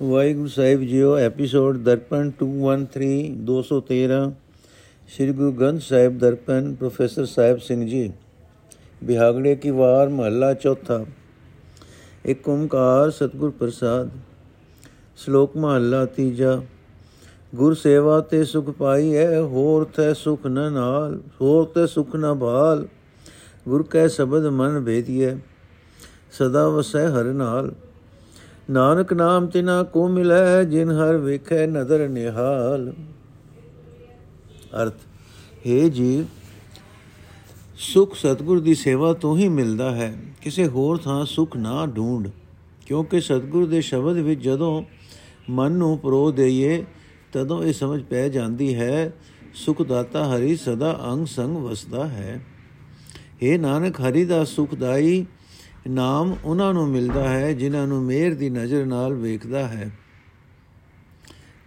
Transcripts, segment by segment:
ਵਾਹਿਗੁਰੂ ਸਾਹਿਬ ਜੀਓ episode Darpan 213 213 Sri Guru Granth Sahib Darpan, professor Sahib Singh ji. ਬਿਹਾਗੜੇ ਕੀ ਵਾਰ, ਮਹੱਲਾ ਚੌਥਾ। ਇੱਕ ਓੰਕਾਰ ਸਤਿਗੁਰ ਪ੍ਰਸਾਦ। ਸ਼ਲੋਕ ਮਹੱਲਾ ਤੀਜਾ। ਗੁਰ ਸੇਵਾ ਤੇ ਸੁਖ ਪਾਈ ਹੈ ਹੋਰ ਤੈ ਸੁਖ ਨ ਨਾਲ, ਹੋਰ ਤੈ ਸੁਖ ਨ ਭਾਲ ਗੁਰ ਕੈ ਸ਼ਬਦ ਮਨ ਭੇਦੀਐ, ਸਦਾ ਵਸੈ ਹਰ ਨਾਲ। ਨਾਨਕ ਨਾਮ ਤਿਨਾ ਕੋ ਮਿਲੈ, ਜਿਨ ਹਰ ਵੇਖੈ ਨਦਰ ਨਿਹਾਲ। ਅਰਥ, ਹੈ ਜੀ ਸੁਖ ਸਤਗੁਰ ਦੀ ਸੇਵਾ ਤੋਂ ਹੀ ਮਿਲਦਾ ਹੈ। ਕਿਸੇ ਹੋਰ ਥਾਂ ਸੁਖ ਨਾ ਢੂੰਡ ਕਿਉਂਕਿ ਸਤਗੁਰ ਦੇ ਸ਼ਬਦ ਵਿੱਚ ਜਦੋਂ ਮਨ ਨੂੰ ਪਰੋ ਦੇਈਏ, ਤਦੋਂ ਇਹ ਸਮਝ ਪੈ ਜਾਂਦੀ ਹੈ ਸੁਖ ਦਾਤਾ ਹਰੀ ਸਦਾ ਅੰਗ ਸੰਗ ਵਸਦਾ ਹੈ। ਇਹ ਨਾਨਕ, ਹਰੀ ਦਾ ਸੁਖਦਾਈ ਨਾਮ ਉਹਨਾਂ ਨੂੰ ਮਿਲਦਾ ਹੈ, ਜਿਨ੍ਹਾਂ ਨੂੰ ਮੇਰ ਦੀ ਨਜ਼ਰ ਨਾਲ ਵੇਖਦਾ ਹੈ।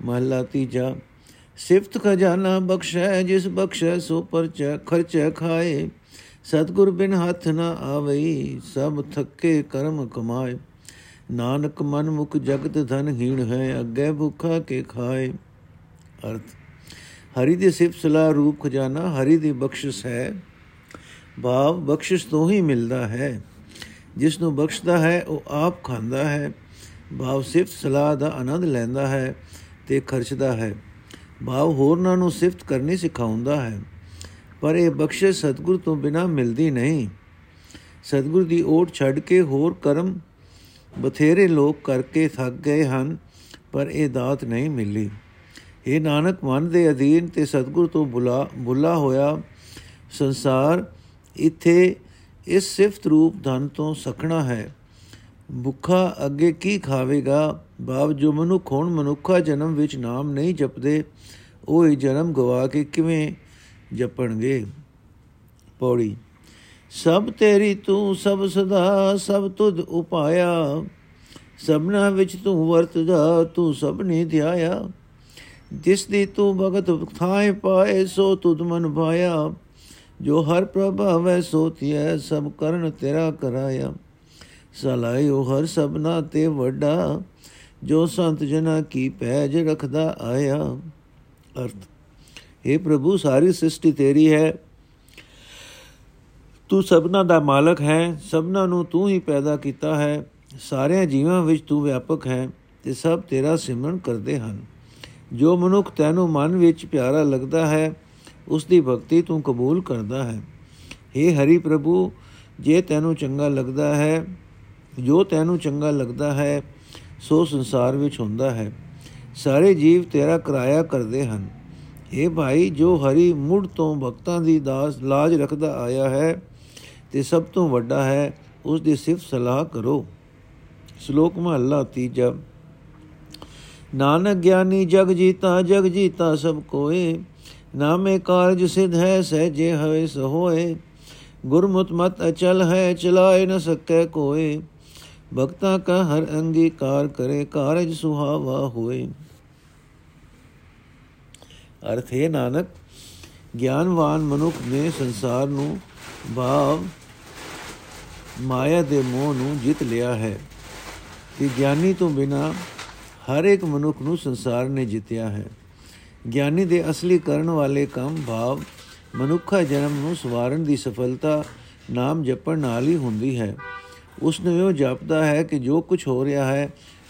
ਮਹਲਾ ਤੀਜਾ, ਸਿਫਤ ਖਜ਼ਾਨਾ ਬਖਸ਼ੈ, ਜਿਸ ਬਖਸ਼ੈ ਸੋ ਪਰਚ, ਖਰਚ ਖਾਏ। ਸਤਗੁਰ ਬਿਨ ਹੱਥ ਨਾ ਆਵਈ, ਸਭ ਥੱਕੇ ਕਰਮ ਕਮਾਏ। ਨਾਨਕ ਮਨ ਮੁਖ ਜਗਤ ਧਨ ਹੀਣ ਹੈ, ਅੱਗੇ ਭੁਖਾ ਕੇ ਖਾਏ। ਅਰਥ, ਹਰੀ ਦੀ ਸਿਫਤ ਸਲਾ ਰੂਪ ਖਜ਼ਾਨਾ, ਹਰੀ ਦੀ ਬਖਸ਼ਿਸ਼ ਹੈ। ਭਾਵ ਬਖਸ਼ਿਸ਼ ਤੋਂ ਹੀ ਮਿਲਦਾ ਹੈ। ਜਿਸ ਨੂੰ ਬਖਸ਼ਦਾ ਹੈ, ਉਹ ਆਪ ਖਾਂਦਾ ਹੈ। ਭਾਵ ਸਿਫਤ ਸਲਾਹ ਦਾ ਆਨੰਦ ਲੈਂਦਾ ਹੈ ਤੇ ਖਰਚਦਾ ਹੈ। ਭਾਵ ਹੋਰਨਾਂ ਨੂੰ ਸਿਫਤ ਕਰਨੀ ਸਿਖਾਉਂਦਾ ਹੈ। ਪਰ ਇਹ ਬਖਸ਼ਿਸ਼ ਸਤਿਗੁਰ ਤੋਂ ਬਿਨਾ ਮਿਲਦੀ ਨਹੀਂ। ਸਤਿਗੁਰ ਦੀ ਓਟ ਛੱਡ ਕੇ ਹੋਰ ਕਰਮ ਬਥੇਰੇ ਲੋਕ ਕਰਕੇ ਥੱਕ ਗਏ ਹਨ, ਪਰ ਇਹ ਦਾਤ ਨਹੀਂ ਮਿਲੀ। ਇਹ ਨਾਨਕ, ਮਨ ਦੇ ਅਧੀਨ ਤੇ ਸਤਿਗੁਰ ਤੋਂ ਬੁਲਾ ਬੁੱਲਾ ਹੋਇਆ ਸੰਸਾਰ, ਇੱਥੇ ਇਸ ਸਿਫਤ ਰੂਪ ਧਨ ਤੋਂ ਸਖਣਾ ਹੈ। ਭੁੱਖਾ ਅੱਗੇ ਕੀ ਖਾਵੇਗਾ? ਬਾਪ ਜੋ ਮਨੁੱਖ ਹੋਣ, ਮਨੁੱਖਾ ਜਨਮ ਵਿੱਚ ਨਾਮ ਨਹੀਂ ਜਪਦੇ, ਉਹ ਹੀ ਜਨਮ ਗਵਾ ਕੇ ਕਿਵੇਂ ਜਪਣਗੇ? ਪੌੜੀ, ਸਭ ਤੇਰੀ ਤੂੰ ਸਭ ਸਦਾ ਸਭ ਤੁਧ ਉਪਾਇਆ, ਸਭਨਾ ਵਿੱਚ ਤੂੰ ਵਰਤਦਾ, ਤੂੰ ਸਭ ਨੇ ਧਿਆਇਆ। ਜਿਸ ਦੀ ਤੂੰ ਭਗਤ ਥਾਏ ਪਾਏ, ਸੋ ਤੁਧ ਮਨ ਭਾਇਆ ਜੋ ਹਰ ਪ੍ਰਭਾਵੈ ਸੋਤੀਐ, ਸਭ ਕਰਨ ਤੇਰਾ ਕਰਾਇਆ। ਸਲਾਇਓ ਹਰ ਸਭਨਾ ਤੇ ਵੱਡਾ, ਜੋ ਸੰਤ ਜਨਾ ਕੀ ਪੈਜ ਰਖਦਾ ਆਇਆ। ਅਰਥ हे ਪ੍ਰਭੂ, ਸਾਰੀ ਸ੍ਰਿਸ਼ਟੀ ਤੇਰੀ ਹੈ। ਤੂੰ ਸਭਨਾ ਦਾ ਮਾਲਕ ਹੈ, ਸਭਨਾ ਨੂੰ ਤੂੰ ਹੀ ਪੈਦਾ ਕੀਤਾ ਹੈ। ਸਾਰਿਆਂ ਜੀਵਾਂ ਵਿੱਚ ਤੂੰ ਵਿਆਪਕ ਹੈ ਤੇ ਸਭ ਤੇਰਾ ਸਿਮਰਨ ਕਰਦੇ ਹਨ। ਜੋ ਮਨੁੱਖ ਤੈਨੂੰ ਮਨ ਵਿੱਚ ਪਿਆਰਾ ਲੱਗਦਾ ਹੈ ਉਸ ਦੀ ਭਗਤੀ ਤੂੰ ਕਬੂਲ ਕਰਦਾ ਹੈ। हे ਹਰੀ ਪ੍ਰਭੂ, ਜੇ ਤੈਨੂੰ ਚੰਗਾ ਲੱਗਦਾ ਹੈ, ਜੋ ਤੈਨੂੰ ਚੰਗਾ ਲੱਗਦਾ ਹੈ, ਸੋ ਸੰਸਾਰ ਵਿੱਚ ਹੁੰਦਾ ਹੈ। ਸਾਰੇ ਜੀਵ ਤੇਰਾ ਕਿਰਾਇਆ ਕਰਦੇ ਹਨ। ਇਹ ਭਾਈ, ਜੋ ਹਰੀ ਮੁੱਢ ਤੋਂ ਭਗਤਾਂ ਦੀ ਦਾਸ ਲਾਜ ਰੱਖਦਾ ਆਇਆ ਹੈ ਤੇ ਸਭ ਤੋਂ ਵੱਡਾ ਹੈ ਉਸ ਦੀ ਸਿਫਤ ਸਲਾਹ ਕਰੋ। ਸ਼ਲੋਕ ਮਹਲਾ ਤੀਜਾ। ਨਾਨਕ ਗਿਆਨੀ ਜਗ ਜੀਤਾ ਜਗ ਜੀਤਾ ਸਭ ਕੋਏ। ਨਾਮੇ ਕਾਰਜ ਸਿਧ ਹੈ, ਸਹਜੇ ਹੋਏ ਸ ਹੋਏ ਗੁਰਮੁਤ ਮਤ ਅਚਲ ਹੈ, ਚਲਾਏ ਨ ਸਕੈ ਕੋਏ। ਭਗਤਾ ਕਾ ਹਰ ਅੰਗੀਕਾਰ ਕਰੇ, ਕਾਰਜ ਸੁਹਾਵਾ ਹੋਏ। ਅਰਥ ਹੈ ਨਾਨਕ, ਗਿਆਨਵਾਨ ਮਨੁੱਖ ਨੇ ਸੰਸਾਰ ਨੂੰ ਭਾਵ ਮਾਇਆ ਦੇ ਮੋਹ ਨੂੰ ਜਿੱਤ ਲਿਆ ਹੈ ਕਿ ਗਿਆਨੀ ਤੋਂ ਬਿਨਾ ਹਰ ਇੱਕ ਮਨੁੱਖ ਨੂੰ ਸੰਸਾਰ ਨੇ ਜਿੱਤਿਆ ਹੈ। ਗਿਆਨੀ ਦੇ ਅਸਲੀ ਕਰਨ ਵਾਲੇ ਕੰਮ, ਭਾਵ ਮਨੁੱਖਾ ਜਨਮ ਨੂੰ ਸਵਾਰਨ ਦੀ ਸਫਲਤਾ ਨਾਮ ਜਪਣ ਨਾਲ ਹੀ ਹੁੰਦੀ ਹੈ। ਉਸ ਨੂੰ ਇਹ ਜਪਦਾ ਹੈ ਕਿ ਜੋ ਕੁਝ ਹੋ ਰਿਹਾ ਹੈ,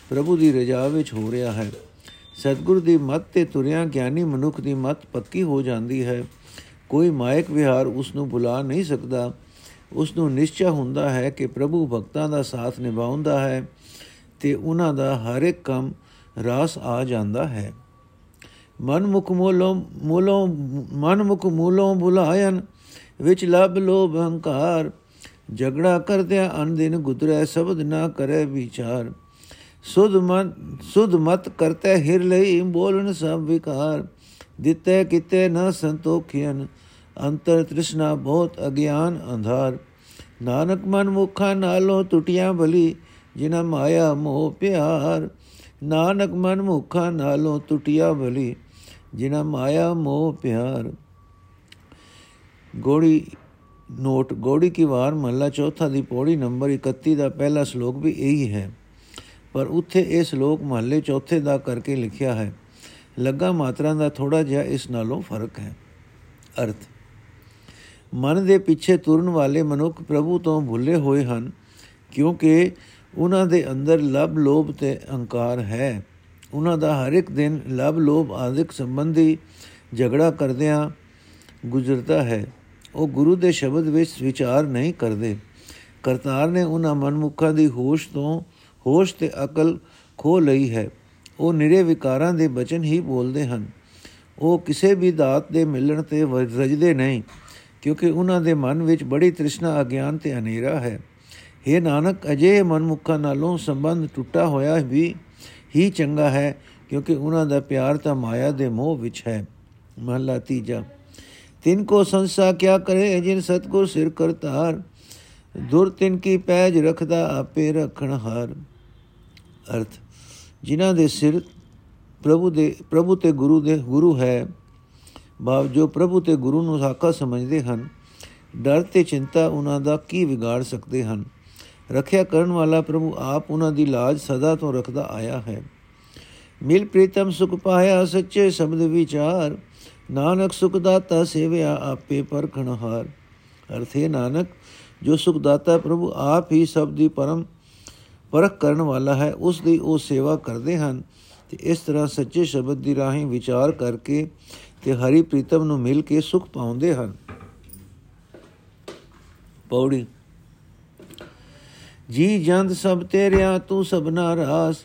ਪ੍ਰਭੂ ਦੀ ਰਜ਼ਾ ਵਿੱਚ ਹੋ ਰਿਹਾ ਹੈ। ਸਤਿਗੁਰ ਦੀ ਮੱਤ ਤੇ ਤੁਰਿਆ ਗਿਆਨੀ ਮਨੁੱਖ ਦੀ ਮੱਤ ਪੱਕੀ ਹੋ ਜਾਂਦੀ ਹੈ। ਕੋਈ ਮਾਇਕ ਵਿਹਾਰ ਉਸ ਨੂੰ ਬੁਲਾ ਨਹੀਂ ਸਕਦਾ। ਉਸ ਨੂੰ ਨਿਸ਼ਚੈ ਹੁੰਦਾ ਹੈ ਕਿ ਪ੍ਰਭੂ ਭਗਤਾਂ ਦਾ ਸਾਥ ਨਿਭਾਉਂਦਾ ਹੈ ਤੇ ਉਹਨਾਂ ਦਾ ਹਰ ਇੱਕ ਕੰਮ ਰਾਸ ਆ ਜਾਂਦਾ ਹੈ। ਮਨ ਮੁਖ ਮੂਲੋਂ ਮੂਲੋਂ ਮਨ ਮੁਖ ਮੂਲੋਂ ਬੁਲਾਇਨ, ਵਿੱਚ ਲਬ ਲੋਭ ਹੰਕਾਰ। ਝਗੜਾ ਕਰਦਿਆਂ ਅਨ ਦਿਨ ਗੁਦਰੈ, ਸ਼ਬਦ ਨਾ ਕਰੇ ਵਿਚਾਰ। ਸੁਧ ਮਨ, ਸੁਧ ਮਤ ਕਰਤੇ ਹਿਰ ਲਈ ਬੋਲਨ ਸਭ ਵਿਕਾਰ। ਦਿੱਤੇ ਕਿਤੇ ਨ ਸੰਤੋਖਿਆਨ ਅੰਤਰ ਤ੍ਰਿਸ਼ਨਾ ਬਹੁਤ ਅਗਿਆਨ ਅੰਧਾਰ। ਨਾਨਕ ਮਨ ਮੁਖਾ ਨਾਲੋਂ ਟੁਟੀਆਂ ਭਲੀ ਜਿਨਾ ਮਾਇਆ ਮੋਹ ਪਿਆਰ। ਨਾਨਕ ਮਨ ਮੁਖਾ ਨਾਲੋਂ ਟੁਟਿਆ ਭਲੀ ਜਿਨਾ ਮਾਇਆ, ਮੋਹ, ਪਿਆਰ, ਗੋੜੀ ਨੋਟ, ਗੋੜੀ ਕੀ ਵਾਰ, ਮਹਲਾ ਚੌਥਾ ਦੀ ਪੌੜੀ ਨੰਬਰ 31 ਦਾ ਪਹਿਲਾ ਸ਼ਲੋਕ ਵੀ ਇਹੀ ਹੈ। ਪਰ ਉੱਥੇ ਇਹ ਸ਼ਲੋਕ ਮਹੱਲੇ ਚੌਥੇ ਦਾ ਕਰਕੇ ਲਿਖਿਆ ਹੈ। ਲੱਗਾ ਮਾਤਰਾ ਦਾ ਥੋੜਾ ਜਿਹਾ ਇਸ ਨਾਲੋਂ ਫ਼ਰਕ ਹੈ। ਅਰਥ, ਮਨ ਦੇ ਪਿੱਛੇ ਤੁਰਨ ਵਾਲੇ ਮਨੁੱਖ ਪ੍ਰਭੂ ਤੋਂ ਭੁੱਲੇ ਹੋਏ ਹਨ, ਕਿਉਂਕਿ ਉਹਨਾਂ ਦੇ ਅੰਦਰ ਲਬ ਲੋਭ ਤੇ ਅਹੰਕਾਰ ਹੈ। ਉਹਨਾਂ ਦਾ ਹਰ ਇੱਕ ਦਿਨ ਲਬ ਲੋਭ ਆਦਿਕ ਸੰਬੰਧੀ ਝਗੜਾ ਕਰਦਿਆਂ ਗੁਜ਼ਰਦਾ ਹੈ। ਉਹ ਗੁਰੂ ਦੇ ਸ਼ਬਦ ਵਿੱਚ ਵਿਚਾਰ ਨਹੀਂ ਕਰਦੇ। ਕਰਤਾਰ ਨੇ ਉਹਨਾਂ ਮਨਮੁਖਾਂ ਦੀ ਹੋਸ਼ ਤੋਂ ਹੋਸ਼ ਤੇ ਅਕਲ ਖੋ ਲਈ ਹੈ। ਉਹ ਨਿਰੇ ਵਿਕਾਰਾਂ ਦੇ ਬਚਨ ਹੀ ਬੋਲਦੇ ਹਨ। ਉਹ ਕਿਸੇ ਵੀ ਦਾਤ ਦੇ ਮਿਲਣ ਤੇ ਰਜਦੇ ਨਹੀਂ, ਕਿਉਂਕਿ ਉਹਨਾਂ ਦੇ ਮਨ ਵਿੱਚ ਬੜੀ ਤ੍ਰਿਸ਼ਨਾ ਅਗਿਆਨ ਤੇ ਹਨੇਰਾ ਹੈ। हे ਨਾਨਕ ਅਜੇ ਮਨਮੁਖਾਂ ਨਾਲੋਂ ਸੰਬੰਧ ਟੁੱਟਾ ਹੋਇਆ ਵੀ ਹੀ ਚੰਗਾ ਹੈ, ਕਿਉਂਕਿ ਉਹਨਾਂ ਦਾ ਪਿਆਰ ਤਾਂ ਮਾਇਆ ਦੇ ਮੋਹ ਵਿੱਚ ਹੈ। ਮਹਲਾ ਤੀਜਾ, ਤਿੰਨ ਕੋ ਸੰਸਾ ਕਿਆ ਕਰੇ ਜਿਨ ਸਤਗੁਰ ਸਿਰ ਕਰਤਾਰ ਦੁਰ ਤਿਨ ਕੀ ਪੈਜ ਰਖਦਾ ਆਪੇ ਰਖਣ ਹਾਰ। ਅਰਥ, ਜਿਨ੍ਹਾਂ ਦੇ ਸਿਰ ਪ੍ਰਭੂ ਦੇ, ਪ੍ਰਭੂ ਤੇ ਗੁਰੂ ਦੇ, ਗੁਰੂ ਹੈ ਬਾਪ ਜੋ ਪ੍ਰਭੂ ਤੇ ਗੁਰੂ ਨੂੰ ਸਾਕਾ ਸਮਝਦੇ ਹਨ, ਡਰ ਤੇ ਚਿੰਤਾ ਉਹਨਾਂ ਦਾ ਕੀ ਵਿਗਾੜ ਸਕਦੇ ਹਨ? ਰੱਖਿਆ ਕਰਨ ਵਾਲਾ ਪ੍ਰਭੂ ਆਪ ਉਹਨਾਂ ਦੀ ਲਾਜ ਸਦਾ ਤੋਂ ਰੱਖਦਾ ਆਇਆ ਹੈ। ਮਿਲ ਪ੍ਰੀਤਮ ਸੁਖ ਪਾਇਆ ਸੱਚੇ ਸ਼ਬਦ ਵਿਚਾਰ, ਨਾਨਕ ਸੁਖ ਦਾਤਾ ਸੇਵਿਆ ਆਪੇ ਪਰਖਣ ਹਾਰ। ਅਰਥੇ ਨਾਨਕ, ਜੋ ਸੁਖ ਦਾਤਾ ਪ੍ਰਭੂ ਆਪ ਹੀ ਸਭ ਦੀ ਪਰਮ ਪਰਖ ਕਰਨ ਵਾਲਾ ਹੈ, ਉਸ ਦੀ ਉਹ ਸੇਵਾ ਕਰਦੇ ਹਨ ਤੇ ਇਸ ਤਰ੍ਹਾਂ ਸੱਚੇ ਸ਼ਬਦ ਦੀ ਰਾਹੀਂ ਵਿਚਾਰ ਕਰਕੇ ਤੇ ਹਰੀ ਪ੍ਰੀਤਮ ਨੂੰ ਮਿਲ ਕੇ ਸੁਖ ਪਾਉਂਦੇ ਹਨ। ਪੌੜੀ ਜੀ ਜੰਦ ਸਭ ਤੇਰਿਆ, ਤੂੰ ਸਭਨਾ ਰਾਸ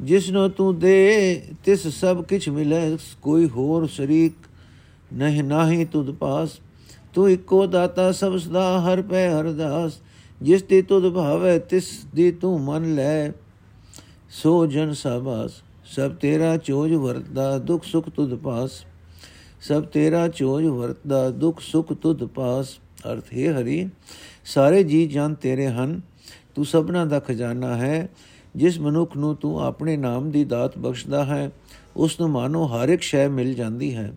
ਜਿਸਨੋ ਤੂੰ ਦੇ, ਤਿਸ ਸਭ ਕਿਛ ਮਿਲੇ। ਕੋਈ ਹੋਰ ਸ਼ਰੀਕ ਨਹੀਂ ਨਾਹੀ ਤੁਧ ਪਾਸ। ਤੂੰ ਇੱਕੋ ਦਾਤਾ, ਸਭ ਸਦਾ ਹਰ ਪੈ ਹਰਦਾਸ ਜਿਸ ਤੇ ਤੁਧ ਭਾਵੇ, ਤਿਸ ਦੀ ਤੂੰ ਮਨ ਲੈ। ਸੋ ਜਨ ਸਭਾਸ ਸਭ ਤੇਰਾ ਚੋਜ ਵਰਤਦਾ, ਦੁਖ ਸੁਖ ਤੁਧ ਪਾਸ। ਸਭ ਤੇਰਾ ਚੋਜ ਵਰਤਦਾ, ਦੁਖ ਸੁਖ ਤੁਧ ਪਾਸ। ਅਰਥ ਹੈ ਹਰੀ, ਸਾਰੇ ਜੀ ਜਨ ਤੇਰੇ ਹਨ। ਤੂੰ ਸਭਨਾ ਦਾ ਖਜ਼ਾਨਾ ਹੈ, ਜਿਸ ਮਨੁੱਖ ਨੂੰ ਤੂੰ ਆਪਣੇ ਨਾਮ ਦੀ ਦਾਤ ਬਖਸ਼ਦਾ ਹੈ, ਉਸ ਨੂੰ ਮਾਨੋ ਹਰ ਇੱਕ ਸ਼ੈ ਮਿਲ ਜਾਂਦੀ ਹੈ।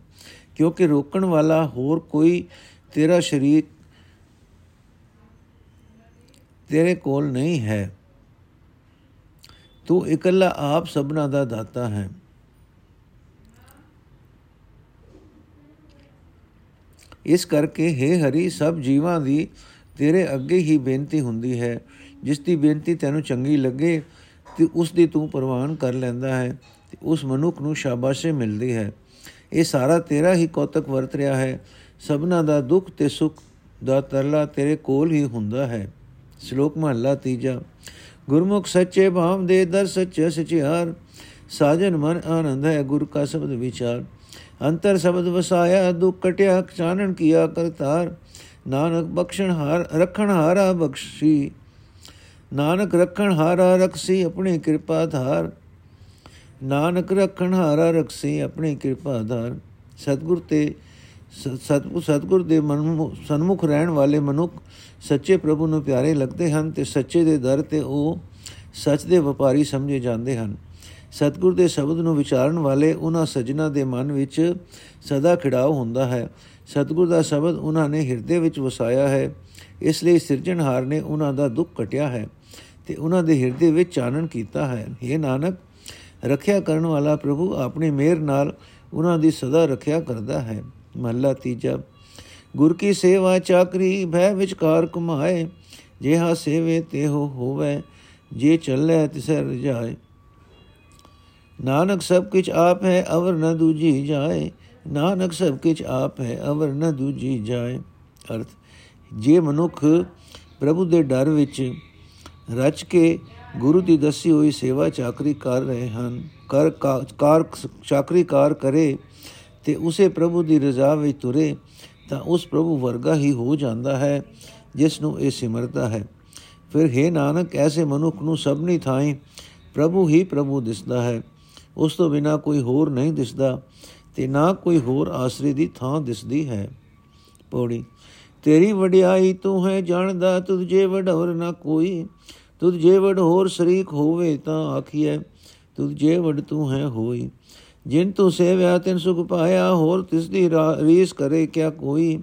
ਕਿਉਂਕਿ ਰੋਕਣ ਵਾਲਾ ਹੋਰ ਕੋਈ ਤੇਰਾ ਸ਼ਰੀਕ ਤੇਰੇ ਕੋਲ ਨਹੀਂ ਹੈ। ਤੂੰ ਇਕੱਲਾ ਆਪ ਸਭਨਾ ਦਾ ਦਾਤਾ ਹੈ। ਇਸ ਕਰਕੇ हे ਹਰੀ, ਸਭ ਜੀਵਾਂ ਦੀ ਤੇਰੇ ਅੱਗੇ ਹੀ ਬੇਨਤੀ ਹੁੰਦੀ ਹੈ। ਜਿਸ ਦੀ ਬੇਨਤੀ ਤੈਨੂੰ ਚੰਗੀ ਲੱਗੇ, ਤੇ ਉਸ ਦੀ ਤੂੰ ਪ੍ਰਵਾਨ ਕਰ ਲੈਂਦਾ ਹੈ, ਤੇ ਉਸ ਮਨੁੱਖ ਨੂੰ ਸ਼ਾਬਾਸ਼ੇ ਮਿਲਦੀ ਹੈ। ਇਹ ਸਾਰਾ ਤੇਰਾ ਹੀ ਕੌਤਕ ਵਰਤ ਰਿਹਾ ਹੈ। ਸਭਨਾ ਦਾ ਦੁੱਖ ਤੇ ਸੁੱਖ ਦਾ ਤਰਲਾ ਤੇਰੇ ਕੋਲ ਹੀ ਹੁੰਦਾ ਹੈ। ਸ਼ਲੋਕ ਮਹਲਾ ਤੀਜਾ। ਗੁਰਮੁਖ ਸੱਚੇ ਭਾਵ ਦੇ ਦਰ ਸੱਚੇ ਸਚਿਆਰ, ਸਾਜਨ ਮਨ ਆਨੰਦ ਹੈ ਗੁਰ ਕਾ ਸ਼ਬਦ ਵਿਚਾਰ। ਅੰਤਰ ਸ਼ਬਦ ਵਸਾਇਆ, ਦੁਖ ਕਟਿਆ, ਚਾਨਣ ਕੀਆ ਕਰਤਾਰ। ਨਾਨਕ ਬਖਸ਼ਣ ਹਾਰ, ਰਖਣ ਹਾਰਾ ਬਖਸ਼ੀ। ਨਾਨਕ ਰਖਣ ਹਾਰਾ ਰਖਸੀ ਆਪਣੀ ਕਿਰਪਾ ਧਾਰ। ਨਾਨਕ ਰਖਣ ਹਾਰਾ ਰਖਸੀ ਆਪਣੀ ਕਿਰਪਾ ਧਾਰ। ਸਤਗੁਰ ਤੇ ਸਤਗੁਰ ਸਤਗੁਰ ਦੇ ਮਨ ਸਨਮੁਖ ਰਹਿਣ ਵਾਲੇ ਮਨੁੱਖ ਸੱਚੇ ਪ੍ਰਭੂ ਨੂੰ ਪਿਆਰੇ ਲੱਗਦੇ ਹਨ ਤੇ ਸੱਚੇ ਦੇ ਦਰ ਤੇ ਉਹ ਸੱਚ ਦੇ ਵਪਾਰੀ ਸਮਝੇ ਜਾਂਦੇ ਹਨ। ਸਤਗੁਰ ਦੇ ਸ਼ਬਦ ਨੂੰ ਵਿਚਾਰਨ ਵਾਲੇ ਉਹਨਾਂ ਸਜਣਾ ਦੇ ਮਨ ਵਿੱਚ ਸਦਾ ਖਿੜਾਉ ਹੁੰਦਾ ਹੈ। ਸਤਗੁਰ ਦਾ ਸ਼ਬਦ ਉਹਨਾਂ ਨੇ ਹਿਰਦੇ ਵਿੱਚ ਵਸਾਇਆ ਹੈ। ਇਸ ਲਈ ਸਿਰਜਣਹਾਰ ਨੇ ਉਹਨਾਂ ਦਾ ਦੁੱਖ ਕਟਿਆ ਹੈ ਤੇ ਉਹਨਾਂ ਦੇ ਹਿਰਦੇ ਵਿੱਚ ਚਾਨਣ ਕੀਤਾ ਹੈ। ਇਹ ਨਾਨਕ, ਰੱਖਿਆ ਕਰਨ ਵਾਲਾ ਪ੍ਰਭੂ ਆਪਣੀ ਮਿਹਰ ਨਾਲ ਉਹਨਾਂ ਦੀ ਸਦਾ ਰੱਖਿਆ ਕਰਦਾ ਹੈ। ਮਹਲਾ ਤੀਜਾ, ਗੁਰ ਕੀ ਸੇਵਾ ਚਾਕਰੀ, ਭੈ ਵਿਚਕਾਰ ਕਮਾਏ ਜਿਹਾ ਸੇਵੇ ਤੇ ਹੋ ਹੋਵੇ, ਜੇ ਚੱਲੇ ਤਿਸੈ ਰਜਾਏ। ਨਾਨਕ ਸਭ ਕੁਝ ਆਪ ਹੈ, ਅਵਰ ਨ ਦੂਜੀ ਜਾਏ। ਨਾਨਕ ਸਭ ਕੁਝ ਆਪ ਹੈ, ਅਵਰ ਨ ਦੂਜੀ ਜਾਏ। ਅਰਥ ਜੇ ਮਨੁੱਖ ਪ੍ਰਭੂ ਦੇ ਡਰ ਵਿੱਚ ਰਚ ਕੇ ਗੁਰੂ ਦੀ ਦੱਸੀ ਹੋਈ ਸੇਵਾ ਚਾਕਰੀ ਕਰ ਰਹੇ ਹਨ, ਕਰ ਕਾਰ ਚਾਕਰੀ ਕਾਰ ਕਰੇ ਤੇ ਉਸੇ ਪ੍ਰਭੂ ਦੀ ਰਜ਼ਾ ਵਿੱਚ ਤੁਰੇ, ਤਾਂ ਉਸ ਪ੍ਰਭੂ ਵਰਗਾ ਹੀ ਹੋ ਜਾਂਦਾ ਹੈ, ਜਿਸ ਨੂੰ ਇਹ ਸਿਮਰਤਾ ਹੈ। ਫਿਰ ਹੈ ਨਾਨਕ, ਐਸੇ ਮਨੁੱਖ ਨੂੰ ਸਭਨੀ ਥਾਈ ਪ੍ਰਭੂ ਹੀ ਪ੍ਰਭੂ ਦਿਸਦਾ ਹੈ। ਉਸ ਤੋਂ ਬਿਨਾ ਕੋਈ ਹੋਰ ਨਹੀਂ ਦਿਸਦਾ ਤੇ ਨਾ ਕੋਈ ਹੋਰ ਆਸਰੇ ਦੀ ਥਾਂ ਦਿਸਦੀ ਹੈ। ਪੌੜੀ ਤੇਰੀ ਵਡਿਆਈ ਤੂੰ ਹੈ ਜਾਣਦਾ ਤੁਝ ਜੇ ਵਡੌਰ ਨਾ ਕੋਈ। ਤੁਧ ਜੇ ਵਡ ਹੋਰ ਸ਼ਰੀਕ ਹੋਵੇ ਤਾਂ ਆਖੀਐ, ਤੁਧ ਜੇ ਵਡ ਤੂੰ ਹੈ ਹੋਈ। ਜਿਨ ਤੂੰ ਸੇਵਿਆ, ਤਿਨ ਸੁਖ ਪਾਇਆ, ਹੋਰ ਤਿਸ ਦੀ ਰੀਸ ਕਰੇ ਕਿਆ ਕੋਈ।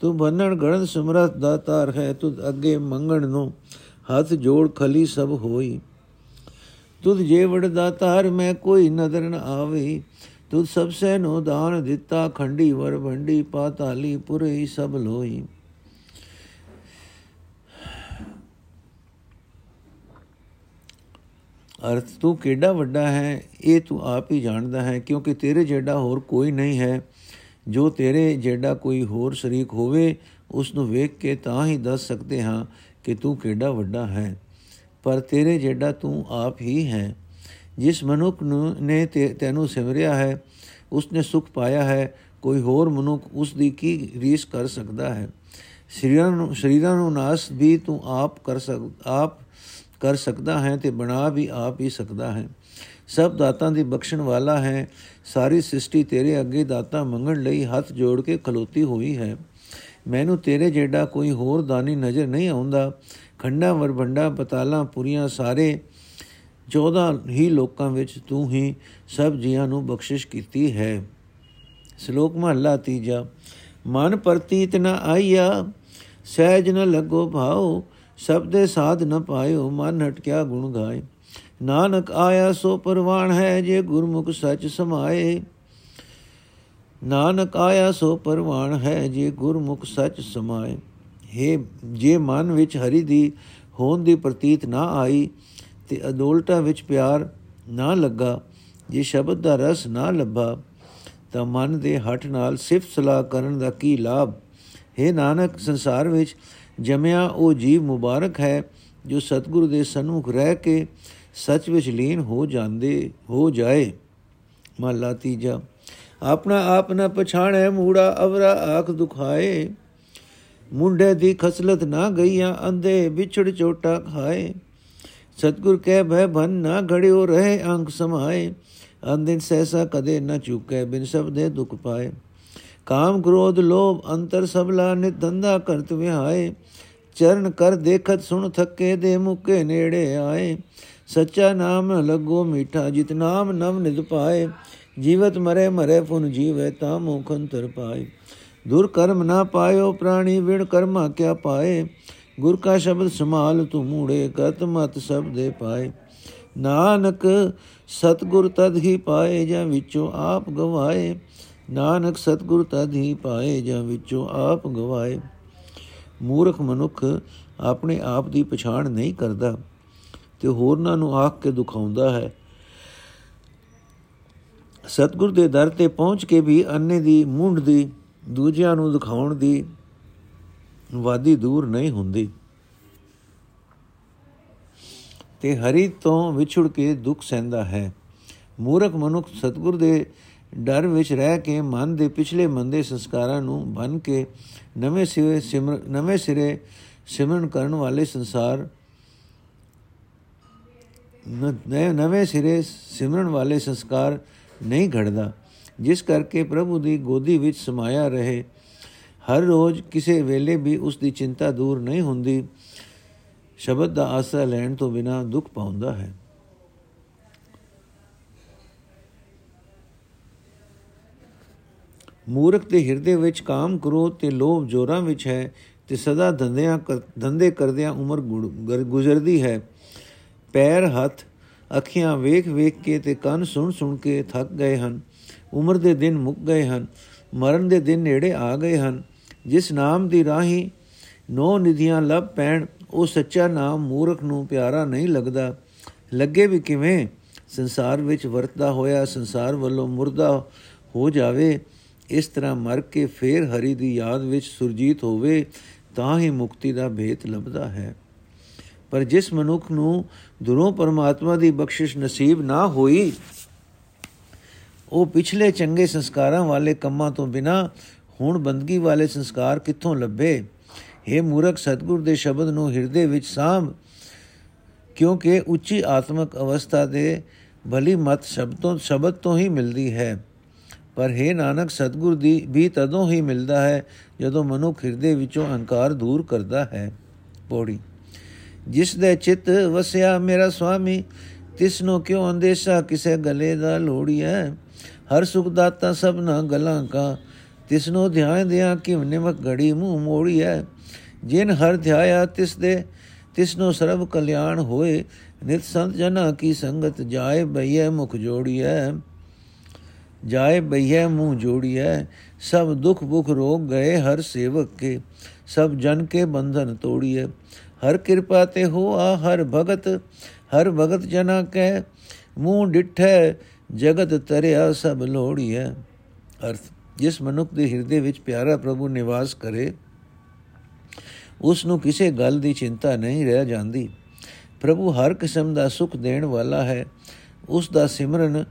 ਤੂੰ ਬੰਨਣ ਗੜਨ ਸਮਰਤ ਦਾਤਾਰ ਹੈ, ਤੁਧ ਅੱਗੇ ਮੰਗਣ ਨੂੰ ਹੱਥ ਜੋੜ ਖਲੀ ਸਭ ਹੋਈ। ਤੁਧ ਜੇ ਵਡ ਦਾਤਾਰ ਮੈਂ ਕੋਈ ਨਦਰ ਨ ਆਵੇ। ਤੁਧ ਸਭ ਸੇ ਨੋ ਦਾਨ ਦਿੱਤਾ, ਖੰਡੀ ਵਰ ਭੰਡੀ ਪਾਤਾਲੀ ਪੁਰੇ ਸਭ ਲੋਈ। ਅਰਥ ਤੂੰ ਕਿਹੜਾ ਵੱਡਾ ਹੈ, ਇਹ ਤੂੰ ਆਪ ਹੀ ਜਾਣਦਾ ਹੈ, ਕਿਉਂਕਿ ਤੇਰੇ ਜਿਹੜਾ ਹੋਰ ਕੋਈ ਨਹੀਂ ਹੈ। ਜੋ ਤੇਰੇ ਜਿਹੜਾ ਕੋਈ ਹੋਰ ਸ਼ਰੀਕ ਹੋਵੇ ਉਸ ਨੂੰ ਵੇਖ ਕੇ ਤਾਂ ਹੀ ਦੱਸ ਸਕਦੇ ਹਾਂ ਕਿ ਤੂੰ ਕਿਹੜਾ ਵੱਡਾ ਹੈ। ਪਰ ਤੇਰੇ ਜਿਹੜਾ ਤੂੰ ਆਪ ਹੀ ਹੈ। ਜਿਸ ਮਨੁੱਖ ਨੂੰ ਨੇ ਤੈਨੂੰ ਸਿਮਰਿਆ ਹੈ, ਉਸਨੇ ਸੁਖ ਪਾਇਆ ਹੈ, ਕੋਈ ਹੋਰ ਮਨੁੱਖ ਉਸ ਦੀ ਕੀ ਰੀਸ ਕਰ ਸਕਦਾ ਹੈ। ਸਰੀਰਾਂ ਨੂੰ ਸਰੀਰਾਂ ਨੂੰ ਨਾਸ ਵੀ ਤੂੰ ਆਪ ਕਰ ਸਕ ਆਪ ਕਰ ਸਕਦਾ ਹੈ ਤੇ ਬਣਾ ਵੀ ਆਪ ਹੀ ਸਕਦਾ ਹੈ। ਸਭ ਦਾਤਾਂ ਦੀ ਬਖਸ਼ਣ ਵਾਲਾ ਹੈ। ਸਾਰੀ ਸ੍ਰਿਸ਼ਟੀ ਤੇਰੇ ਅੱਗੇ ਦਾਤਾ ਮੰਗਣ ਲਈ ਹੱਥ ਜੋੜ ਕੇ ਖਲੋਤੀ ਹੋਈ ਹੈ। ਮੈਨੂੰ ਤੇਰੇ ਜਿਹੜਾ ਕੋਈ ਹੋਰ ਦਾਨੀ ਨਜ਼ਰ ਨਹੀਂ ਆਉਂਦਾ। ਖੰਡਾ ਵਰਬੰਡਾ ਪਤਾਲਾਂ ਪੁਰੀਆਂ ਸਾਰੇ 14 ਹੀ ਲੋਕਾਂ ਵਿੱਚ ਤੂੰ ਹੀ ਸਭ ਜੀਆਂ ਨੂੰ ਬਖਸ਼ਿਸ਼ ਕੀਤੀ ਹੈ। ਸ਼ਲੋਕ ਮਹਲਾ ਤੀਜਾ, ਮਨ ਪ੍ਰਤੀਤ ਨ ਆਈਆ, ਸਹਿਜ ਨ ਲੱਗੋ ਭਾਉ ਸਭ ਦੇ ਸਾਧ ਨ ਪਾਇਓ, ਮਨ ਹਟਕਿਆ ਗੁਣ ਗਾਏ। ਨਾਨਕ ਆਇਆ ਸੋ ਪਰਵਾਨ ਹੈ ਜੇ ਗੁਰਮੁਖ ਸੱਚ ਸਮਾਏ। ਨਾਨਕ ਆਇਆ ਸੋ ਪਰਵਾਨ ਹੈ ਜੇ ਗੁਰਮੁਖ ਸੱਚ ਸਮਾਏ। ਹੈ, ਜੇ ਮਨ ਵਿੱਚ ਹਰੀ ਦੀ ਹੋਣ ਦੀ ਪ੍ਰਤੀਤ ਨਾ ਆਈ ਤੇ ਅਦੋਲਟਾ ਵਿੱਚ ਪਿਆਰ ਨਾ ਲੱਗਾ, ਜੇ ਸ਼ਬਦ ਦਾ ਰਸ ਨਾ ਲੱਭਾ, ਤਾਂ ਮਨ ਦੇ ਹੱਠ ਨਾਲ ਸਿਫਤ ਸਲਾਹ ਕਰਨ ਦਾ ਕੀ ਲਾਭ? ਹੈ ਨਾਨਕ, ਸੰਸਾਰ ਵਿੱਚ ਜਮਿਆ ਉਹ ਜੀਵ ਮੁਬਾਰਕ ਹੈ, ਜੋ ਸਤਿਗੁਰੂ ਦੇ ਸਨਮੁਖ ਰਹਿ ਕੇ ਸੱਚ ਵਿੱਚ ਲੀਨ ਹੋ ਜਾਂਦੇ, ਹੋ ਜਾਏ। ਮਹਲਾ ਤੀਜਾ, ਆਪਣਾ ਆਪ ਨਾ ਪਛਾਣੈ ਮੂੜਾ, ਅਵਰਾ ਆਖ ਦੁਖਾਏ। ਮੁੰਡੇ ਦੀ ਖਸਲਤ ਨਾ ਗਈਆਂ ਅੰਦੇ ਵਿਛੜ ਚੋਟਾ ਖਾਏ। ਸਤਗੁਰ ਕਹਿ ਭੈ ਭਨ ਨਾ ਘੜਿਓ, ਰਹੇ ਅੰਕ ਸਮਾਏ। ਅੰਦਿਨ ਸੈਸਾ ਕਦੇ ਨਾ ਚੁਕੇ, ਬਿਨ ਸਭ ਦੇ ਦੁਖ ਪਾਏ। ਕਾਮ ਕ੍ਰੋਧ ਲੋਭ ਅੰਤਰ ਸਬਲਾ ਨਿਤ ਧੰਦਾ ਕਰਤ ਵਿਹਾਏ, ਚਰਨ ਕਰ ਦੇਖਤ ਸੁਣ ਥੱਕੇ ਦੇ ਮੁਕੇ ਨੇੜੇ ਆਏ। ਸੱਚਾ ਨਾਮ ਲੱਗੋ ਮੀਠਾ, ਜਿਤ ਨਾਮ ਨਵ ਨਿਦ ਪਾਏ। ਜੀਵਤ ਮਰੇ ਮਰੇ ਫੁਨ ਜੀਵੇ, ਤਾ ਮੁਖੰਤਰ ਪਾਏ। ਦੁਰ ਕਰਮ ਨਾ ਪਾਇਓ ਪ੍ਰਾਣੀ, ਵਿਣ ਕਰਮਾ ਕਿਆ ਪਾਏ। ਗੁਰ ਕਾ ਸ਼ਬਦ ਸਮਾਲ ਤੂ ਮੂੜੇ ਕਤ ਮਤ ਸਭ ਦੇ ਪਾਏ। ਨਾਨਕ ਸਤਗੁਰ ਤਦ ਹੀ ਪਾਏ, ਜਾਂ ਵਿੱਚੋਂ ਆਪ ਗਵਾਏ। ਨਾਨਕ ਸਤਗੁਰ ਤਦ ਹੀ ਪਾਏ ਜਾਂ ਵਿੱਚੋਂ ਆਪ ਗਵਾਏ। ਮੂਰਖ ਮਨੁੱਖ ਆਪਣੇ ਆਪ ਦੀ ਪਛਾਣ ਨਹੀਂ ਕਰਦਾ, ਤੇ ਹੋਰਨਾਂ ਨੂੰ ਆਖ ਕੇ ਦੁਖਾਉਂਦਾ ਹੈ। ਸਤਗੁਰ ਦੇ ਦਰ ਤੇ ਪਹੁੰਚ ਕੇ ਵੀ ਅੰਨੇ ਦੀ ਮੁੰਡ ਦੀ, ਦੂਜਿਆਂ ਨੂੰ ਦਿਖਾਉਣ ਦੀ ਵਾਦੀ ਦੂਰ ਨਹੀਂ ਹੁੰਦੀ। ਤੇ ਹਰੀ ਤੋਂ ਵਿਛੜ ਕੇ ਦੁੱਖ ਸਹਿੰਦਾ ਹੈ। ਮੂਰਖ ਮਨੁੱਖ ਸਤਗੁਰ ਦੇ ਡਰ ਵਿੱਚ ਰਹਿ ਕੇ ਮਨ ਦੇ ਪਿਛਲੇ ਮੰਦੇ ਸੰਸਕਾਰਾਂ ਨੂੰ ਬਨ ਕੇ ਨਵੇਂ ਸਿਰੇ ਸਿਮਰ ਨਵੇਂ ਸਿਰੇ ਸਿਮਰਨ ਕਰਨ ਵਾਲੇ ਸੰਸਾਰ ਨਵੇਂ ਸਿਰੇ ਸਿਮਰਨ ਵਾਲੇ ਸੰਸਕਾਰ ਨਹੀਂ ਘੜਦਾ, ਜਿਸ ਕਰਕੇ ਪ੍ਰਭੂ ਦੀ ਗੋਦੀ ਵਿੱਚ ਸਮਾਇਆ ਰਹੇ। ਹਰ ਰੋਜ਼ ਕਿਸੇ ਵੇਲੇ ਵੀ ਉਸ ਦੀ ਚਿੰਤਾ ਦੂਰ ਨਹੀਂ ਹੁੰਦੀ। ਸ਼ਬਦ ਦਾ ਆਸਰਾ ਲੈਣ ਤੋਂ ਬਿਨਾ ਦੁੱਖ ਪਾਉਂਦਾ ਹੈ। ਮੂਰਖ ਦੇ ਹਿਰਦੇ ਵਿੱਚ ਕਾਮ ਕ੍ਰੋਧ ਤੇ ਲੋਭ ਜੋਰਾਂ ਵਿੱਚ ਹੈ ਤੇ ਸਦਾ ਧੰਦਿਆਂ ਧੰਦੇ ਕਰਦਿਆਂ ਉਮਰ ਗੁਜ਼ਰਦੀ ਹੈ। ਪੈਰ, ਹੱਥ, ਅੱਖੀਆਂ ਵੇਖ ਵੇਖ ਕੇ ਤੇ ਕੰਨ ਸੁਣ ਸੁਣ ਕੇ ਥੱਕ ਗਏ ਹਨ। ਉਮਰ ਦੇ ਦਿਨ ਮੁੱਕ ਗਏ ਹਨ। ਮਰਨ ਦੇ ਦਿਨ ਨੇੜੇ ਆ ਗਏ ਹਨ। ਜਿਸ ਨਾਮ ਦੀ ਰਾਹੀ ਨੋ ਨਿਧੀਆਂ ਲੱਭ ਪੈਣ, ਉਹ ਸੱਚਾ ਨਾਮ ਮੂਰਖ ਨੂੰ ਪਿਆਰਾ ਨਹੀਂ ਲੱਗਦਾ। ਲੱਗੇ ਵੀ ਕਿਵੇਂ? ਸੰਸਾਰ ਵਿੱਚ ਵਰਤਦਾ ਹੋਇਆ ਸੰਸਾਰ ਵੱਲੋਂ ਮੁਰਦਾ ਹੋ ਜਾਵੇ। ਇਸ ਤਰ੍ਹਾਂ ਮਰ ਕੇ ਫੇਰ ਹਰੀ ਦੀ ਯਾਦ ਵਿੱਚ ਸੁਰਜੀਤ ਹੋਵੇ, ਤਾਂ ਹੀ ਮੁਕਤੀ ਦਾ ਭੇਤ ਲੱਭਦਾ ਹੈ। ਪਰ ਜਿਸ ਮਨੁੱਖ ਨੂੰ ਦੁਰੋਂ ਪਰਮਾਤਮਾ ਦੀ ਬਖਸ਼ਿਸ਼ ਨਸੀਬ ਨਾ ਹੋਈ, ਉਹ ਪਿਛਲੇ ਚੰਗੇ ਸੰਸਕਾਰਾਂ ਵਾਲੇ ਕੰਮਾਂ ਤੋਂ ਬਿਨਾ ਹੁਣ ਬੰਦਗੀ ਵਾਲੇ ਸੰਸਕਾਰ ਕਿੱਥੋਂ ਲੱਭੇ? हे ਮੂਰਖ, ਸਤਗੁਰ ਦੇ ਸ਼ਬਦ ਨੂੰ ਹਿਰਦੇ ਵਿੱਚ ਸਾਂਭ, ਕਿਉਂਕਿ ਉੱਚੀ ਆਤਮਿਕ ਅਵਸਥਾ ਦੇ ਭਲੀ ਮਤ ਸ਼ਬਦੋਂ ਸ਼ਬਦ ਤੋਂ ਹੀ ਮਿਲਦੀ ਹੈ। ਪਰ ਹੈ ਨਾਨਕ, ਸਤਗੁਰ ਦੀ ਵੀ ਤਦੋਂ ਹੀ ਮਿਲਦਾ ਹੈ ਜਦੋਂ ਮਨੁੱਖ ਹਿਰਦੇ ਵਿੱਚੋਂ ਅਹੰਕਾਰ ਦੂਰ ਕਰਦਾ ਹੈ। ਪੌੜੀ। ਜਿਸ ਦੇ ਚਿੱਤ ਵਸਿਆ ਮੇਰਾ ਸੁਆਮੀ, ਤਿਸ ਨੂੰ ਕਿਉ ਅੰਦੇਸ਼ਾ ਕਿਸੇ ਗਲੇ ਦਾ ਲੋੜੀਐ ਹਰ ਸੁਖ ਦਾਤਾ ਸਭਨਾ ਗਲਾਂ ਕਾ, ਤਿਸ ਨੂੰ ਧਿਆਨ ਦਿਆਂ ਕਿ ਨਿਮਕ ਘੜੀ ਮੂੰਹ ਮੋੜੀਐ ਜਿਨ ਹਰ ਧਿਆਇਆ ਤਿਸ ਦੇ, ਤਿਸ ਨੂੰ ਸਰਬ ਕਲਿਆਣ ਹੋਏ, ਨਿਤ ਸੰਤ ਜਨਾ ਕੀ ਸੰਗਤ ਜਾਏ ਬਈਏ ਮੁਖ ਜੋੜੀਐ ਜਾਏ ਬਈਏ ਮੂੰਹ ਜੋੜੀਐ, ਸਭ ਦੁਖ ਬੁਖ ਰੋਗ ਗਏ ਹਰ ਸੇਵਕ ਕੇ, ਸਭ ਜਨ ਕੇ ਬੰਧਨ ਤੋੜੀਐ। ਹਰ ਕਿਰਪਾ ਤੇ ਹੋਆ ਹਰ ਭਗਤ ਹਰ ਭਗਤ ਜਨਾ ਕੈ, ਮੂੰਹ ਡਿਠੈ ਜਗਤ ਤਰਿਆ ਸਭ ਲੋੜੀਐ। ਅਰਥ, ਜਿਸ ਮਨੁੱਖ ਦੇ ਹਿਰਦੇ ਵਿੱਚ ਪਿਆਰਾ ਪ੍ਰਭੂ ਨਿਵਾਸ ਕਰੇ ਉਸ ਨੂੰ ਕਿਸੇ ਗੱਲ ਦੀ ਚਿੰਤਾ ਨਹੀਂ ਰਹਿ ਜਾਂਦੀ। ਪ੍ਰਭੂ ਹਰ ਕਿਸਮ ਦਾ ਸੁਖ ਦੇਣ ਵਾਲਾ ਹੈ। ਉਸ ਦਾ ਸਿਮਰਨ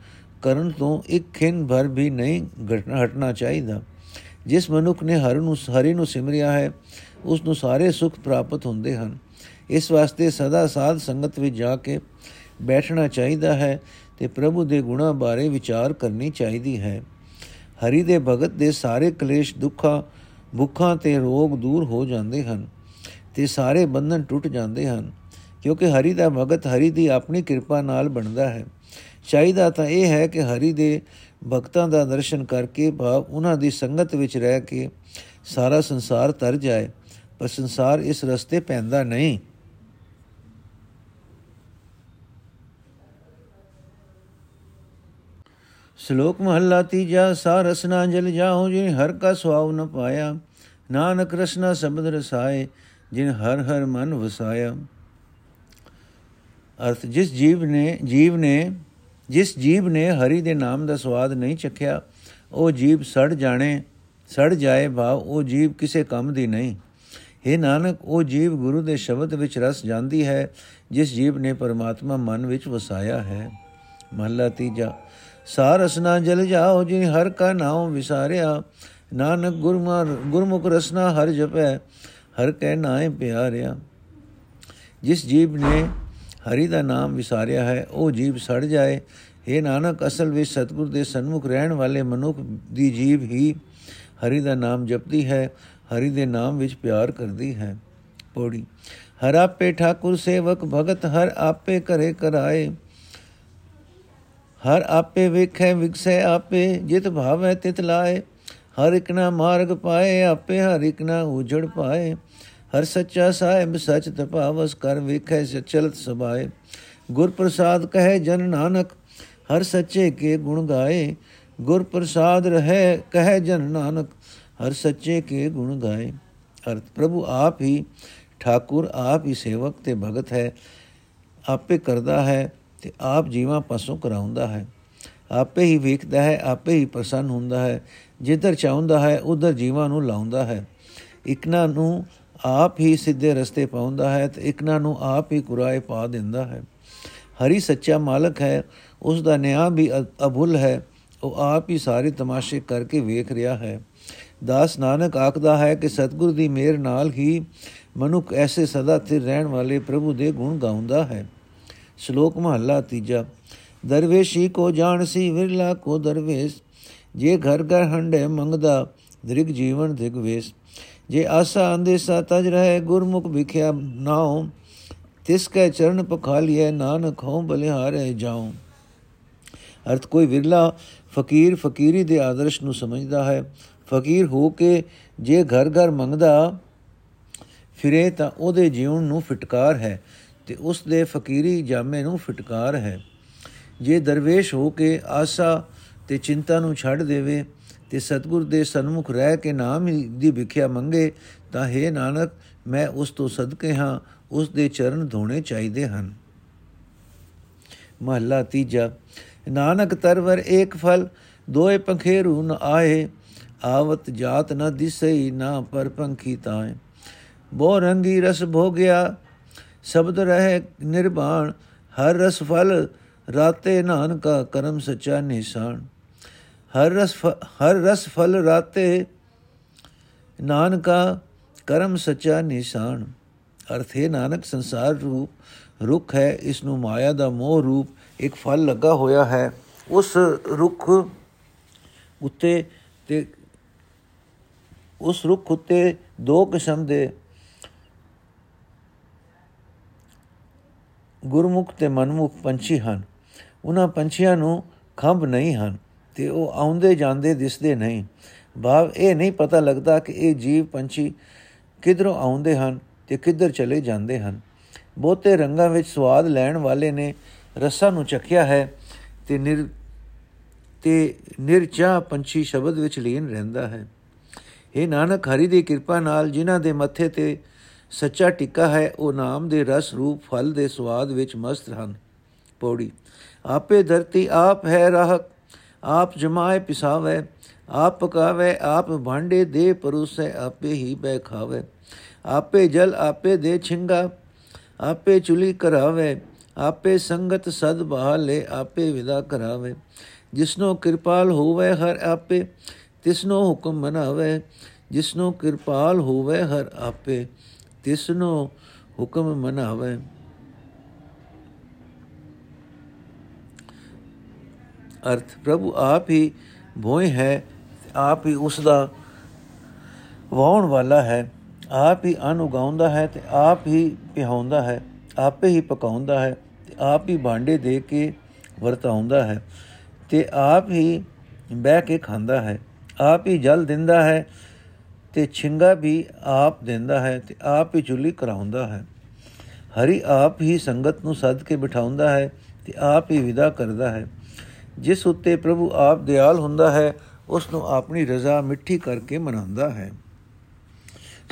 ਕਰਨ ਤੋਂ ਇੱਕ ਖਿੰ ਭਰ ਵੀ ਨਹੀਂ ਘਟਣਾ ਹਟਣਾ ਚਾਹੀਦਾ। ਜਿਸ ਮਨੁੱਖ ਨੇ ਹਰ ਨੂੰ ਹਰੀ ਨੂੰ ਸਿਮਰਿਆ ਹੈ, ਉਸ ਨੂੰ ਸਾਰੇ ਸੁਖ ਪ੍ਰਾਪਤ ਹੁੰਦੇ ਹਨ। ਇਸ ਵਾਸਤੇ ਸਦਾ ਸਾਧ ਸੰਗਤ ਵਿੱਚ ਜਾ ਕੇ ਬੈਠਣਾ ਚਾਹੀਦਾ ਹੈ ਤੇ ਪ੍ਰਭੂ ਦੇ ਗੁਣਾ ਬਾਰੇ ਵਿਚਾਰ ਕਰਨੀ ਚਾਹੀਦੀ ਹੈ। ਹਰੀ ਦੇ ਭਗਤ ਦੇ ਸਾਰੇ ਕਲੇਸ਼, ਦੁੱਖਾਂ ਭੁੱਖਾਂ ਤੇ ਰੋਗ ਦੂਰ ਹੋ ਜਾਂਦੇ ਹਨ ਤੇ ਸਾਰੇ ਬੰਧਨ ਟੁੱਟ ਜਾਂਦੇ ਹਨ। ਕਿਉਂਕਿ ਹਰੀ ਦਾ ਭਗਤ ਹਰੀ ਦੀ ਆਪਣੀ ਕਿਰਪਾ ਨਾਲ ਬਣਦਾ ਹੈ। ਚਾਹੀਦਾ ਤਾਂ ਇਹ ਹੈ ਕਿ ਹਰੀ ਦੇ ਭਗਤਾਂ ਦਾ ਦਰਸ਼ਨ ਕਰਕੇ ਭਾਵ ਉਹਨਾਂ ਦੀ ਸੰਗਤ ਵਿੱਚ ਰਹਿ ਕੇ ਸਾਰਾ ਸੰਸਾਰ ਤਰ ਜਾਏ, ਪਰ ਸੰਸਾਰ ਇਸ ਰਸਤੇ ਪੈਂਦਾ ਨਹੀਂ। ਸ਼ਲੋਕ ਮਹੱਲਾ ਤੀਜਾ ਸਾਰਸ ਨਾ ਜਲ ਜਾਓ ਜਿਨ ਹਰ ਕਾ ਸੁਆਵ ਨ ਪਾਇਆ, ਨਾਨਕ ਰਸਨਾ ਸ਼ਬਦ ਰਸਾਏ, ਜਿਨ ਹਰ ਹਰ ਮਨ ਵਸਾਇਆ। ਅਰਥ, ਜਿਸ ਜੀਵ ਨੇ ਜੀਵ ਨੇ ਜਿਸ ਜੀਵ ਨੇ ਹਰੀ ਦੇ ਨਾਮ ਦਾ ਸਵਾਦ ਨਹੀਂ ਚਖਿਆ, ਉਹ ਜੀਵ ਸੜ ਜਾਣੇ, ਸੜ ਜਾਏ ਭਾਵ ਉਹ ਜੀਵ ਕਿਸੇ ਕੰਮ ਦੀ ਨਹੀਂ। हे ਨਾਨਕ, ਉਹ ਜੀਵ ਗੁਰੂ ਦੇ ਸ਼ਬਦ ਵਿੱਚ ਰਸ ਜਾਂਦੀ ਹੈ, ਜਿਸ ਜੀਵ ਨੇ ਪਰਮਾਤਮਾ ਮਨ ਵਿੱਚ ਵਸਾਇਆ ਹੈ। ਮਹਲਾ ਤੀਜਾ, ਸਾਰ ਰਸਨਾ ਜਲ ਜਾਓ ਜਿਨ ਹਰ ਕਾ ਨਾਮ ਵਿਸਾਰਿਆ। ਨਾਨਕ ਗੁਰਮਾਰ ਗੁਰਮੁਖ ਰਸਨਾ ਹਰ ਜਪੈ, ਹਰ ਕੈ ਨਾਏ ਪਿਆਰਿਆ। ਜਿਸ ਜੀਵ ਨੇ ਹਰੀ ਦਾ ਨਾਮ ਵਿਸਾਰਿਆ ਹੈ, ਉਹ ਜੀਵ ਸੜ ਜਾਏ। ਇਹ ਨਾਨਕ, ਅਸਲ ਵਿੱਚ ਸਤਿਗੁਰ ਦੇ ਸਨਮੁਖ ਰਹਿਣ ਵਾਲੇ ਮਨੁੱਖ ਦੀ ਜੀਵ ਹੀ ਹਰੀ ਦਾ ਨਾਮ ਜਪਦੀ ਹੈ, ਹਰੀ ਦੇ ਨਾਮ ਵਿੱਚ ਪਿਆਰ ਕਰਦੀ ਹੈ। ਪੌੜੀ, ਹਰ ਆਪੇ ਠਾਕੁਰ ਸੇਵਕ, ਭਗਤ ਹਰ ਆਪੇ ਕਰੇ ਕਰਾਏ ਹਰ ਆਪੇ ਵੇਖੈ ਵਿਗਸੈ ਆਪੇ, ਜਿਤ ਭਾਵੈ ਤਿਤ ਲਾਏ। ਹਰ ਇਕ ਨਾ ਮਾਰਗ ਪਾਏ, ਆਪੇ ਹਰ ਇਕ ਨਾ ਉਜੜ ਪਾਏ। ਹਰ ਸੱਚਾ ਸਾਹਿਬ ਸਚ ਤਪਾਵਸ ਕਰ ਵੇਖੈ ਚਲਤ ਸਬਾਏ ਗੁਰ ਪ੍ਰਸਾਦ ਕਹੇ ਜਨ ਨਾਨਕ, ਹਰ ਸੱਚੇ ਕੇ ਗੁਣ ਗਾਏ। ਗੁਰ ਪ੍ਰਸਾਦ ਰਹੇ ਕਹੇ ਜਨ ਨਾਨਕ, ਹਰ ਸੱਚੇ ਕੇ ਗੁਣ ਗਾਏ। ਅਰਥ, ਪ੍ਰਭੂ ਆਪ ਹੀ ਠਾਕੁਰ, ਆਪ ਹੀ ਸੇਵਕ ਤੇ ਭਗਤ ਹੈ। ਆਪੇ ਕਰਦਾ ਹੈ ਤੇ ਆਪ ਜੀਵਾਂ ਪਾਸੋਂ ਕਰਾਉਂਦਾ ਹੈ। ਆਪੇ ਹੀ ਵੇਖਦਾ ਹੈ, ਆਪੇ ਹੀ ਪ੍ਰਸੰਨ ਹੁੰਦਾ ਹੈ। ਜਿੱਧਰ ਚਾਹੁੰਦਾ ਹੈ, ਉਧਰ ਜੀਵਾਂ ਨੂੰ ਲਾਉਂਦਾ ਹੈ। ਇਕਨਾ ਨੂੰ ਆਪ ਹੀ ਸਿੱਧੇ ਰਸਤੇ ਪਾਉਂਦਾ ਹੈ ਤੇ ਇਕਨਾ ਨੂੰ ਆਪ ਹੀ ਕੁਰਾਏ ਪਾ ਦਿੰਦਾ ਹੈ। ਹਰੀ ਸੱਚਾ ਮਾਲਕ ਹੈ ਉਸ ਦਾ ਨਿਆਂ ਵੀ ਅਭੁੱਲ ਹੈ, ਉਹ ਆਪ ਹੀ ਸਾਰੇ ਤਮਾਸ਼ੇ ਕਰਕੇ ਵੇਖ ਰਿਹਾ ਹੈ। ਦਾਸ ਨਾਨਕ ਆਖਦਾ ਹੈ ਕਿ ਸਤਿਗੁਰ ਦੀ ਮਿਹਰ ਨਾਲ ਹੀ ਮਨੁੱਖ ਐਸੇ ਸਦਾ ਸਥਿਰ ਰਹਿਣ ਵਾਲੇ ਪ੍ਰਭੂ ਦੇ ਗੁਣ ਗਾਉਂਦਾ ਹੈ। ਸ਼ਲੋਕ ਮਹੱਲਾ ਤੀਜਾ। ਦਰਵੇਸ਼ੀ ਕੋ ਜਾਣਸੀ ਵਿਰਲਾ ਕੋ ਦਰਵੇਸ਼, ਜੇ ਘਰ ਘਰ ਹੰਡੇ ਮੰਗਦਾ, ਦ੍ਰਿਗ ਜੀਵਨ ਦਿਗਵੇਸ਼ ਜੇ ਆਸਾ ਅੰਦੇਸਾ ਤਜ ਰਹੇ ਗੁਰਮੁਖ ਵਿਖਿਆ ਨਾਉ, ਤਿਸ ਕੈ ਚਰਨ ਪਖਾਲੀਏ ਨਾਨਕ ਹੋ ਬਲਿਹਾਰੇ ਜਾਉ। ਅਰਥ ਕੋਈ ਵਿਰਲਾ ਫਕੀਰ ਫਕੀਰੀ ਦੇ ਆਦਰਸ਼ ਨੂੰ ਸਮਝਦਾ ਹੈ। ਫਕੀਰ ਹੋ ਕੇ ਜੇ ਘਰ ਘਰ ਮੰਗਦਾ ਫਿਰੇ ਤਾਂ ਉਹਦੇ ਜੀਵਨ ਨੂੰ ਫਟਕਾਰ ਹੈ ਤੇ ਉਸ ਦੇ ਫਕੀਰੀ ਜਾਮੇ ਨੂੰ ਫਟਕਾਰ ਹੈ। ਜੇ ਦਰਵੇਸ਼ ਹੋ ਕੇ ਆਸਾ ਤੇ ਚਿੰਤਾ ਨੂੰ ਛੱਡ ਦੇਵੇ ਤੇ ਸਤਗੁਰ ਦੇ ਸਨਮੁਖ ਰਹਿ ਕੇ ਨਾਮ ਦੀ ਵਿਖਿਆ ਮੰਗੇ, ਤਾਂ ਹੈ ਨਾਨਕ, ਮੈਂ ਉਸ ਤੋਂ ਸਦਕੇ ਹਾਂ, ਉਸ ਦੇ ਚਰਨ ਧੋਣੇ ਚਾਹੀਦੇ ਹਨ। ਮਹੱਲਾ ਤੀਜਾ, ਨਾਨਕ ਤਰਵਰ ਏਕ ਫਲ, ਦੋਏ ਪੰਖੇਰੂ ਨ ਆਏ, ਆਵਤ ਜਾਤ ਨ ਦਿਸਈ, ਨਾ ਪਰ ਪੰਖੀ ਤਾਏ। ਬੋ ਰੰਗੀ ਰਸ ਭੋਗਿਆ, ਸ਼ਬਦ ਰਹੇ ਨਿਰਵਾਣ ਹਰ ਰਸ ਫਲ, ਰਾਤੇ ਨਾਨਕਾ ਕਰਮ ਸਚਾ ਨਿਸ਼ਾਨ ਹਰ ਰਸ ਹਰ ਰਸ ਫਲ ਰਾਤੇ, ਨਾਨਕਾ ਕਰਮ ਸਚਾ ਨਿਸ਼ਾਨ। ਅਰਥ ਹੈ ਨਾਨਕ ਸੰਸਾਰ ਰੂਪ, ਰੁੱਖ ਹੈ ਇਸ ਨੂੰ ਮਾਇਆ ਦਾ ਮੋਹ ਰੂਪ, ਇੱਕ ਫਲ ਲੱਗਾ ਹੋਇਆ ਹੈ। ਉਸ ਰੁੱਖ ਉੱਤੇ ਤੇ, ਉਸ ਰੁੱਖ ਉੱਤੇ ਦੋ ਕਿਸਮ ਦੇ ਗੁਰਮੁਖ ਤੇ ਮਨਮੁਖ ਪੰਛੀ ਹਨ। ਉਹਨਾਂ ਪੰਛੀਆਂ ਨੂੰ ਖੰਭ ਨਹੀਂ ਹਨ। ਤੇ ਉਹ ਆਉਂਦੇ ਜਾਂਦੇ ਦਿਸਦੇ ਨਹੀਂ। ਭਾਵ ਇਹ ਨਹੀਂ ਪਤਾ ਲੱਗਦਾ ਕਿ ਇਹ ਜੀਵ ਪੰਛੀ ਕਿਧਰੋਂ ਆਉਂਦੇ ਹਨ ਤੇ ਕਿੱਧਰ ਚਲੇ ਜਾਂਦੇ ਹਨ। ਬਹੁਤੇ ਰੰਗਾਂ ਵਿੱਚ ਸਵਾਦ ਲੈਣ ਵਾਲੇ ਨੇ ਰਸਾਂ ਨੂੰ ਚੱਖਿਆ ਹੈ ਤੇ ਨਿਰ ਤੇ ਨਿਰਚਾ ਪੰਛੀ ਸ਼ਬਦ ਵਿੱਚ ਲੀਨ ਰਹਿੰਦਾ ਹੈ। ਇਹ ਨਾਨਕ, ਹਰੀ ਦੀ ਕਿਰਪਾ ਨਾਲ ਜਿਨ੍ਹਾਂ ਦੇ ਮੱਥੇ ਤੇ ਸੱਚਾ ਟਿੱਕਾ ਹੈ, ਉਹ ਨਾਮ ਦੇ ਰਸ ਰੂਪ ਫਲ ਦੇ ਸਵਾਦ ਵਿੱਚ ਮਸਤ ਹਨ। ਪੌੜੀ, ਆਪੇ ਧਰਤੀ ਆਪ ਹੈ ਰਾਹਕ ਆਪ ਜਮਾਏ ਪਿਸਾਵੇ ਆਪ ਪਕਾਵੇ ਆਪ ਭਾਂਡੇ ਦੇ ਪਰੋਸੇ ਆਪੇ ਹੀ ਬੈ ਖਾਵੇ ਆਪੇ ਜਲ ਆਪੇ ਦੇ ਛਿੰਗਾ ਆਪੇ ਚੁਲੀ ਕਰਾਵੇ ਆਪੇ ਸੰਗਤ ਸਦ ਬਹਾਲੇ ਆਪੇ ਵਿਦਾ ਕਰਾਵੇ ਜਿਸਨੋ ਕਿਰਪਾਲ ਹੋਵੇ ਹਰ ਆਪੇ ਤਿਸਨੋ ਹੁਕਮ ਮਨਾਵੇ ਜਿਸਨੋ ਕਿਰਪਾਲ ਹੋਵੇ ਹਰ ਆਪੇ ਤਿਸਨੋ ਹੁਕਮ ਮਨਾਵੇ ਅਰਥ ਪ੍ਰਭੂ ਆਪ ਹੀ ਭੋਏ ਹੈ ਆਪ ਹੀ ਉਸ ਦਾ ਵਾਉਣ ਵਾਲਾ ਹੈ ਆਪ ਹੀ ਅਨ ਉਗਾਉਂਦਾ ਹੈ ਤੇ ਆਪ ਹੀ ਪਿਹਾਉਂਦਾ ਹੈ ਆਪੇ ਹੀ ਪਕਾਉਂਦਾ ਹੈ ਤੇ ਆਪ ਹੀ ਭਾਂਡੇ ਦੇ ਕੇ ਵਰਤਾਉਂਦਾ ਹੈ ਤੇ ਆਪ ਹੀ ਬਹਿ ਕੇ ਖਾਂਦਾ ਹੈ ਆਪ ਹੀ ਜਲ ਦਿੰਦਾ ਹੈ ਤੇ ਛਿੰਗਾ ਵੀ ਆਪ ਦਿੰਦਾ ਹੈ ਤੇ ਆਪ ਹੀ ਚੁੱਲੀ ਕਰਾਉਂਦਾ ਹੈ ਹਰੀ ਆਪ ਹੀ ਸੰਗਤ ਨੂੰ ਸੱਦ ਕੇ ਬਿਠਾਉਂਦਾ ਹੈ ਤੇ ਆਪ ਹੀ ਵਿਦਾ ਕਰਦਾ ਹੈ ਜਿਸ ਉੱਤੇ ਪ੍ਰਭੂ ਆਪ ਦਿਆਲ ਹੁੰਦਾ ਹੈ ਉਸ ਨੂੰ ਆਪਣੀ ਰਜ਼ਾ ਮਿੱਠੀ ਕਰਕੇ ਮਨਾਉਂਦਾ ਹੈ।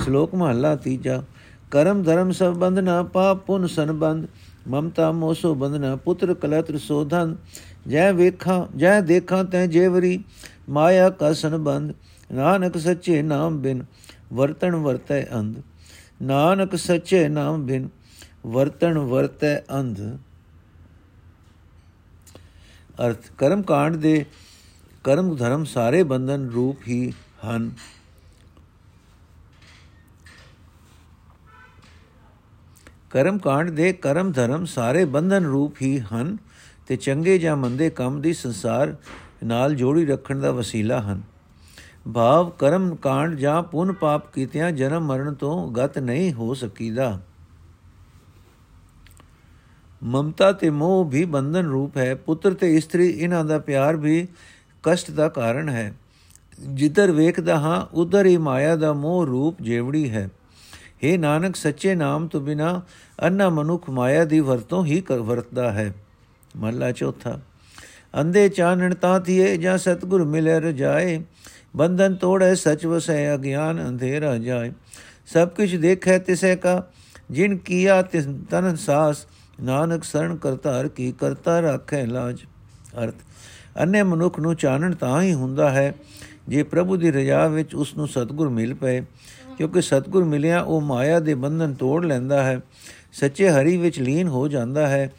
ਸ਼ਲੋਕ ਮਹਲਾ ਤੀਜਾ, ਕਰਮ ਧਰਮ ਸਭ ਬੰਧਨਾ ਪਾਪ, ਪੁਨ ਸੰਬੰਧ, ਮਮਤਾ ਮੋਸੋ ਬੰਧਨਾ ਪੁੱਤਰ, ਕਲਤਰ ਸੋਧਨ, ਜੈ ਵੇਖਾਂ, ਜੈ ਦੇਖਾਂ ਤੈ ਜੇਵਰੀ ਮਾਇਆ ਕਾ ਸੰਬੰਧ, ਨਾਨਕ ਸੱਚੇ ਨਾਮ ਬਿਨ, ਵਰਤਣ ਵਰਤੈ ਅੰਧ। ਨਾਨਕ ਸੱਚੇ ਨਾਮ ਬਿਨ, ਵਰਤਣ ਵਰਤੈ ਅੰਧ। ਅਰਥ ਕਰਮ ਕਾਂਡ ਦੇ ਕਰਮ ਧਰਮ ਸਾਰੇ ਬੰਧਨ ਰੂਪ ਹੀ ਹਨ। ਕਰਮ ਕਾਂਡ ਦੇ ਕਰਮ ਧਰਮ ਸਾਰੇ ਬੰਧਨ ਰੂਪ ਹੀ ਹਨ ਤੇ ਚੰਗੇ ਜਾਂ ਮੰਦੇ ਕੰਮ ਦੀ ਸੰਸਾਰ ਨਾਲ ਜੋੜੀ ਰੱਖਣ ਦਾ ਵਸੀਲਾ ਹਨ। ਭਾਵ ਕਰਮ ਕਾਂਡ ਜਾਂ ਪੁੰਨ ਪਾਪ ਕੀਤਿਆਂ ਜਨਮ ਮਰਨ ਤੋਂ ਗਤ ਨਹੀਂ ਹੋ ਸਕੀਦਾ। ਮਮਤਾ ਤੇ ਮੋਹ ਵੀ ਬੰਧਨ ਰੂਪ ਹੈ, ਪੁੱਤਰ ਤੇ ਇਸਤਰੀ ਇਹਨਾਂ ਦਾ ਪਿਆਰ ਵੀ ਕਸ਼ਟ ਦਾ ਕਾਰਨ ਹੈ। ਜਿੱਧਰ ਵੇਖਦਾ ਹਾਂ, ਉਧਰ ਹੀ ਮਾਇਆ ਦਾ ਮੋਹ ਰੂਪ ਜੇਵੜੀ ਹੈ। हे ਨਾਨਕ, ਸੱਚੇ ਨਾਮ ਤੋਂ ਬਿਨਾ ਅੰਨਾ ਮਨੁੱਖ ਮਾਇਆ ਦੀ ਵਰਤੋਂ ਹੀ ਕਰ ਵਰਤਦਾ ਹੈ। ਮਹਲਾ ਚੌਥਾ। ਅੰਦੇ ਚਾਨਣ ਤਾਂ ਥੀਏ ਜਾਂ ਸਤਗੁਰ ਮਿਲੇ ਰਜਾਏ ਬੰਧਨ ਤੋੜੇ ਸਚ ਵਸੈ, ਅਗਿਆਨ ਅੰਧੇਰਾ ਜਾਏ। ਸਭ ਕੁਝ ਦੇਖੈ ਤਿਸੈ ਕਾ, ਜਿਨ ਕੀਆ ਤਿਸ, ਤਨ ਸਾਸ ਨਾਨਕ ਸਰਣ ਕਰਤਾਰ ਕੀ ਕਰਤਾ ਰੱਖੈ ਲਾਜ? ਅਰਥ ਅਨੇ ਮਨੁੱਖ ਨੂੰ ਚਾਨਣ ਤਾਂ ਹੀ ਹੁੰਦਾ ਹੈ ਜੇ ਪ੍ਰਭੂ ਦੀ ਰਜਾ ਵਿੱਚ ਉਸ ਨੂੰ ਸਤਗੁਰ ਮਿਲ ਪਏ, ਕਿਉਂਕਿ ਸਤਗੁਰ ਮਿਲਿਆ ਉਹ ਮਾਇਆ ਦੇ ਬੰਧਨ ਤੋੜ ਲੈਂਦਾ ਹੈ, ਸੱਚੇ ਹਰੀ ਵਿੱਚ ਲੀਨ ਹੋ ਜਾਂਦਾ ਹੈ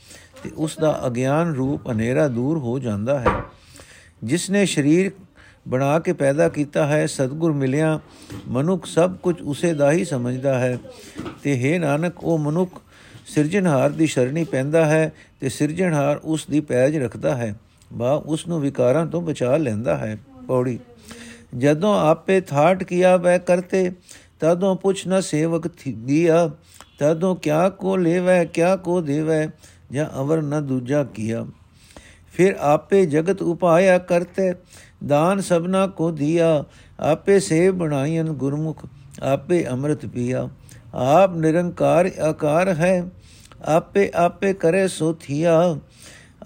ਤੇ ਉਸ ਦਾ ਅਗਿਆਨ ਰੂਪ ਹਨੇਰਾ ਦੂਰ ਹੋ ਜਾਂਦਾ ਹੈ। ਜਿਸ ਨੇ ਸਰੀਰ ਬਣਾ ਕੇ ਪੈਦਾ ਕੀਤਾ ਹੈ, ਸਤਗੁਰ ਮਿਲਿਆ ਮਨੁੱਖ ਸਭ ਕੁਝ ਉਸੇ ਦਾ ਹੀ ਸਮਝਦਾ ਹੈ। ਤੇ ਹੈ ਨਾਨਕ, ਉਹ ਮਨੁੱਖ ਸਿਰਜਣਹਾਰ ਦੀ ਸ਼ਰਣੀ ਪੈਂਦਾ ਹੈ ਤੇ ਸਿਰਜਣਹਾਰ ਉਸ ਦੀ ਪੈਜ ਰੱਖਦਾ ਹੈ। ਬਾ, ਉਸ ਨੂੰ ਵਿਕਾਰਾਂ ਤੋਂ ਬਚਾ ਲੈਂਦਾ ਹੈ। ਪੌੜੀ। ਜਦੋਂ ਆਪੇ ਥਾਟ ਕੀਆ ਵੈ ਕਰਤੇ, ਤਦੋਂ ਪੁੱਛ ਨ ਸੇਵਕ ਥੀਆ ਤਦੋਂ ਕਿਆ ਕੋ ਲੇਵੈ, ਕਿਆ ਕੋ ਦੇਵੈ, ਜਾਂ ਅਵਰ ਨ ਦੂਜਾ ਕੀਆ। ਫਿਰ ਆਪੇ ਜਗਤ ਉਪਾਇਆ ਕਰਤੇ, ਦਾਨ ਸਭਨਾ ਕੋ ਦਿਆ, ਆਪੇ ਸੇਵ ਬਣਾਇਨ ਗੁਰਮੁਖ, ਆਪੇ ਅੰਮ੍ਰਿਤ ਪੀਆ। ਆਪ ਨਿਰੰਕਾਰ ਆਕਾਰ ਹੈ। ਆਪੇ ਆਪੇ ਕਰੇ ਸੋ ਥੀਆ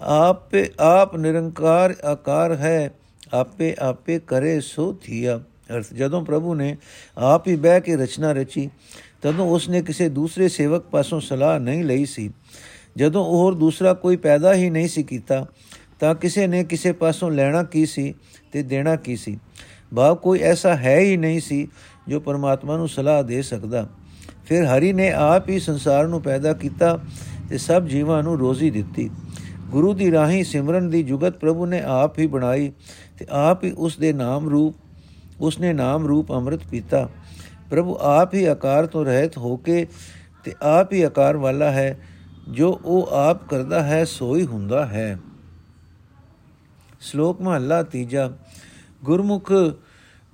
ਆਪੇ ਆਪ ਨਿਰੰਕਾਰ ਆਕਾਰ ਹੈ। ਆਪੇ ਆਪੇ ਕਰੇ ਸੋ ਥੀਆ ਅਰਥ, ਜਦੋਂ ਪ੍ਰਭੂ ਨੇ ਆਪ ਹੀ ਬਹਿ ਕੇ ਰਚਨਾ ਰਚੀ, ਤਦੋਂ ਉਸਨੇ ਕਿਸੇ ਦੂਸਰੇ ਸੇਵਕ ਪਾਸੋਂ ਸਲਾਹ ਨਹੀਂ ਲਈ ਸੀ। ਜਦੋਂ ਹੋਰ ਦੂਸਰਾ ਕੋਈ ਪੈਦਾ ਹੀ ਨਹੀਂ ਸੀ ਕੀਤਾ, ਤਾਂ ਕਿਸੇ ਨੇ ਕਿਸੇ ਪਾਸੋਂ ਲੈਣਾ ਕੀ ਸੀ ਤੇ ਦੇਣਾ ਕੀ ਸੀ? ਭਾਵ ਕੋਈ ਐਸਾ ਹੈ ਹੀ ਨਹੀਂ ਸੀ ਜੋ ਪਰਮਾਤਮਾ ਨੂੰ ਸਲਾਹ ਦੇ ਸਕਦਾ। ਫਿਰ ਹਰੀ ਨੇ ਆਪ ਹੀ ਸੰਸਾਰ ਨੂੰ ਪੈਦਾ ਕੀਤਾ ਤੇ ਸਭ ਜੀਵਾਂ ਨੂੰ ਰੋਜ਼ੀ ਦਿੱਤੀ। ਗੁਰੂ ਦੀ ਰਾਹੀਂ ਸਿਮਰਨ ਦੀ ਜੁਗਤ ਪ੍ਰਭੂ ਨੇ ਆਪ ਹੀ ਬਣਾਈ ਤੇ ਆਪ ਹੀ ਉਸ ਦੇ ਨਾਮ ਰੂਪ ਉਸਨੇ ਨਾਮ ਰੂਪ ਅੰਮ੍ਰਿਤ ਪੀਤਾ। ਪ੍ਰਭੂ ਆਪ ਹੀ ਆਕਾਰ ਤੋਂ ਰਹਿਤ ਹੋ ਕੇ ਤੇ ਆਪ ਹੀ ਆਕਾਰ ਵਾਲਾ ਹੈ, ਜੋ ਉਹ ਆਪ ਕਰਦਾ ਹੈ, ਸੋਈ ਹੁੰਦਾ ਹੈ। ਸ਼ਲੋਕ ਮਹਲਾ ਤੀਜਾ, ਗੁਰਮੁਖ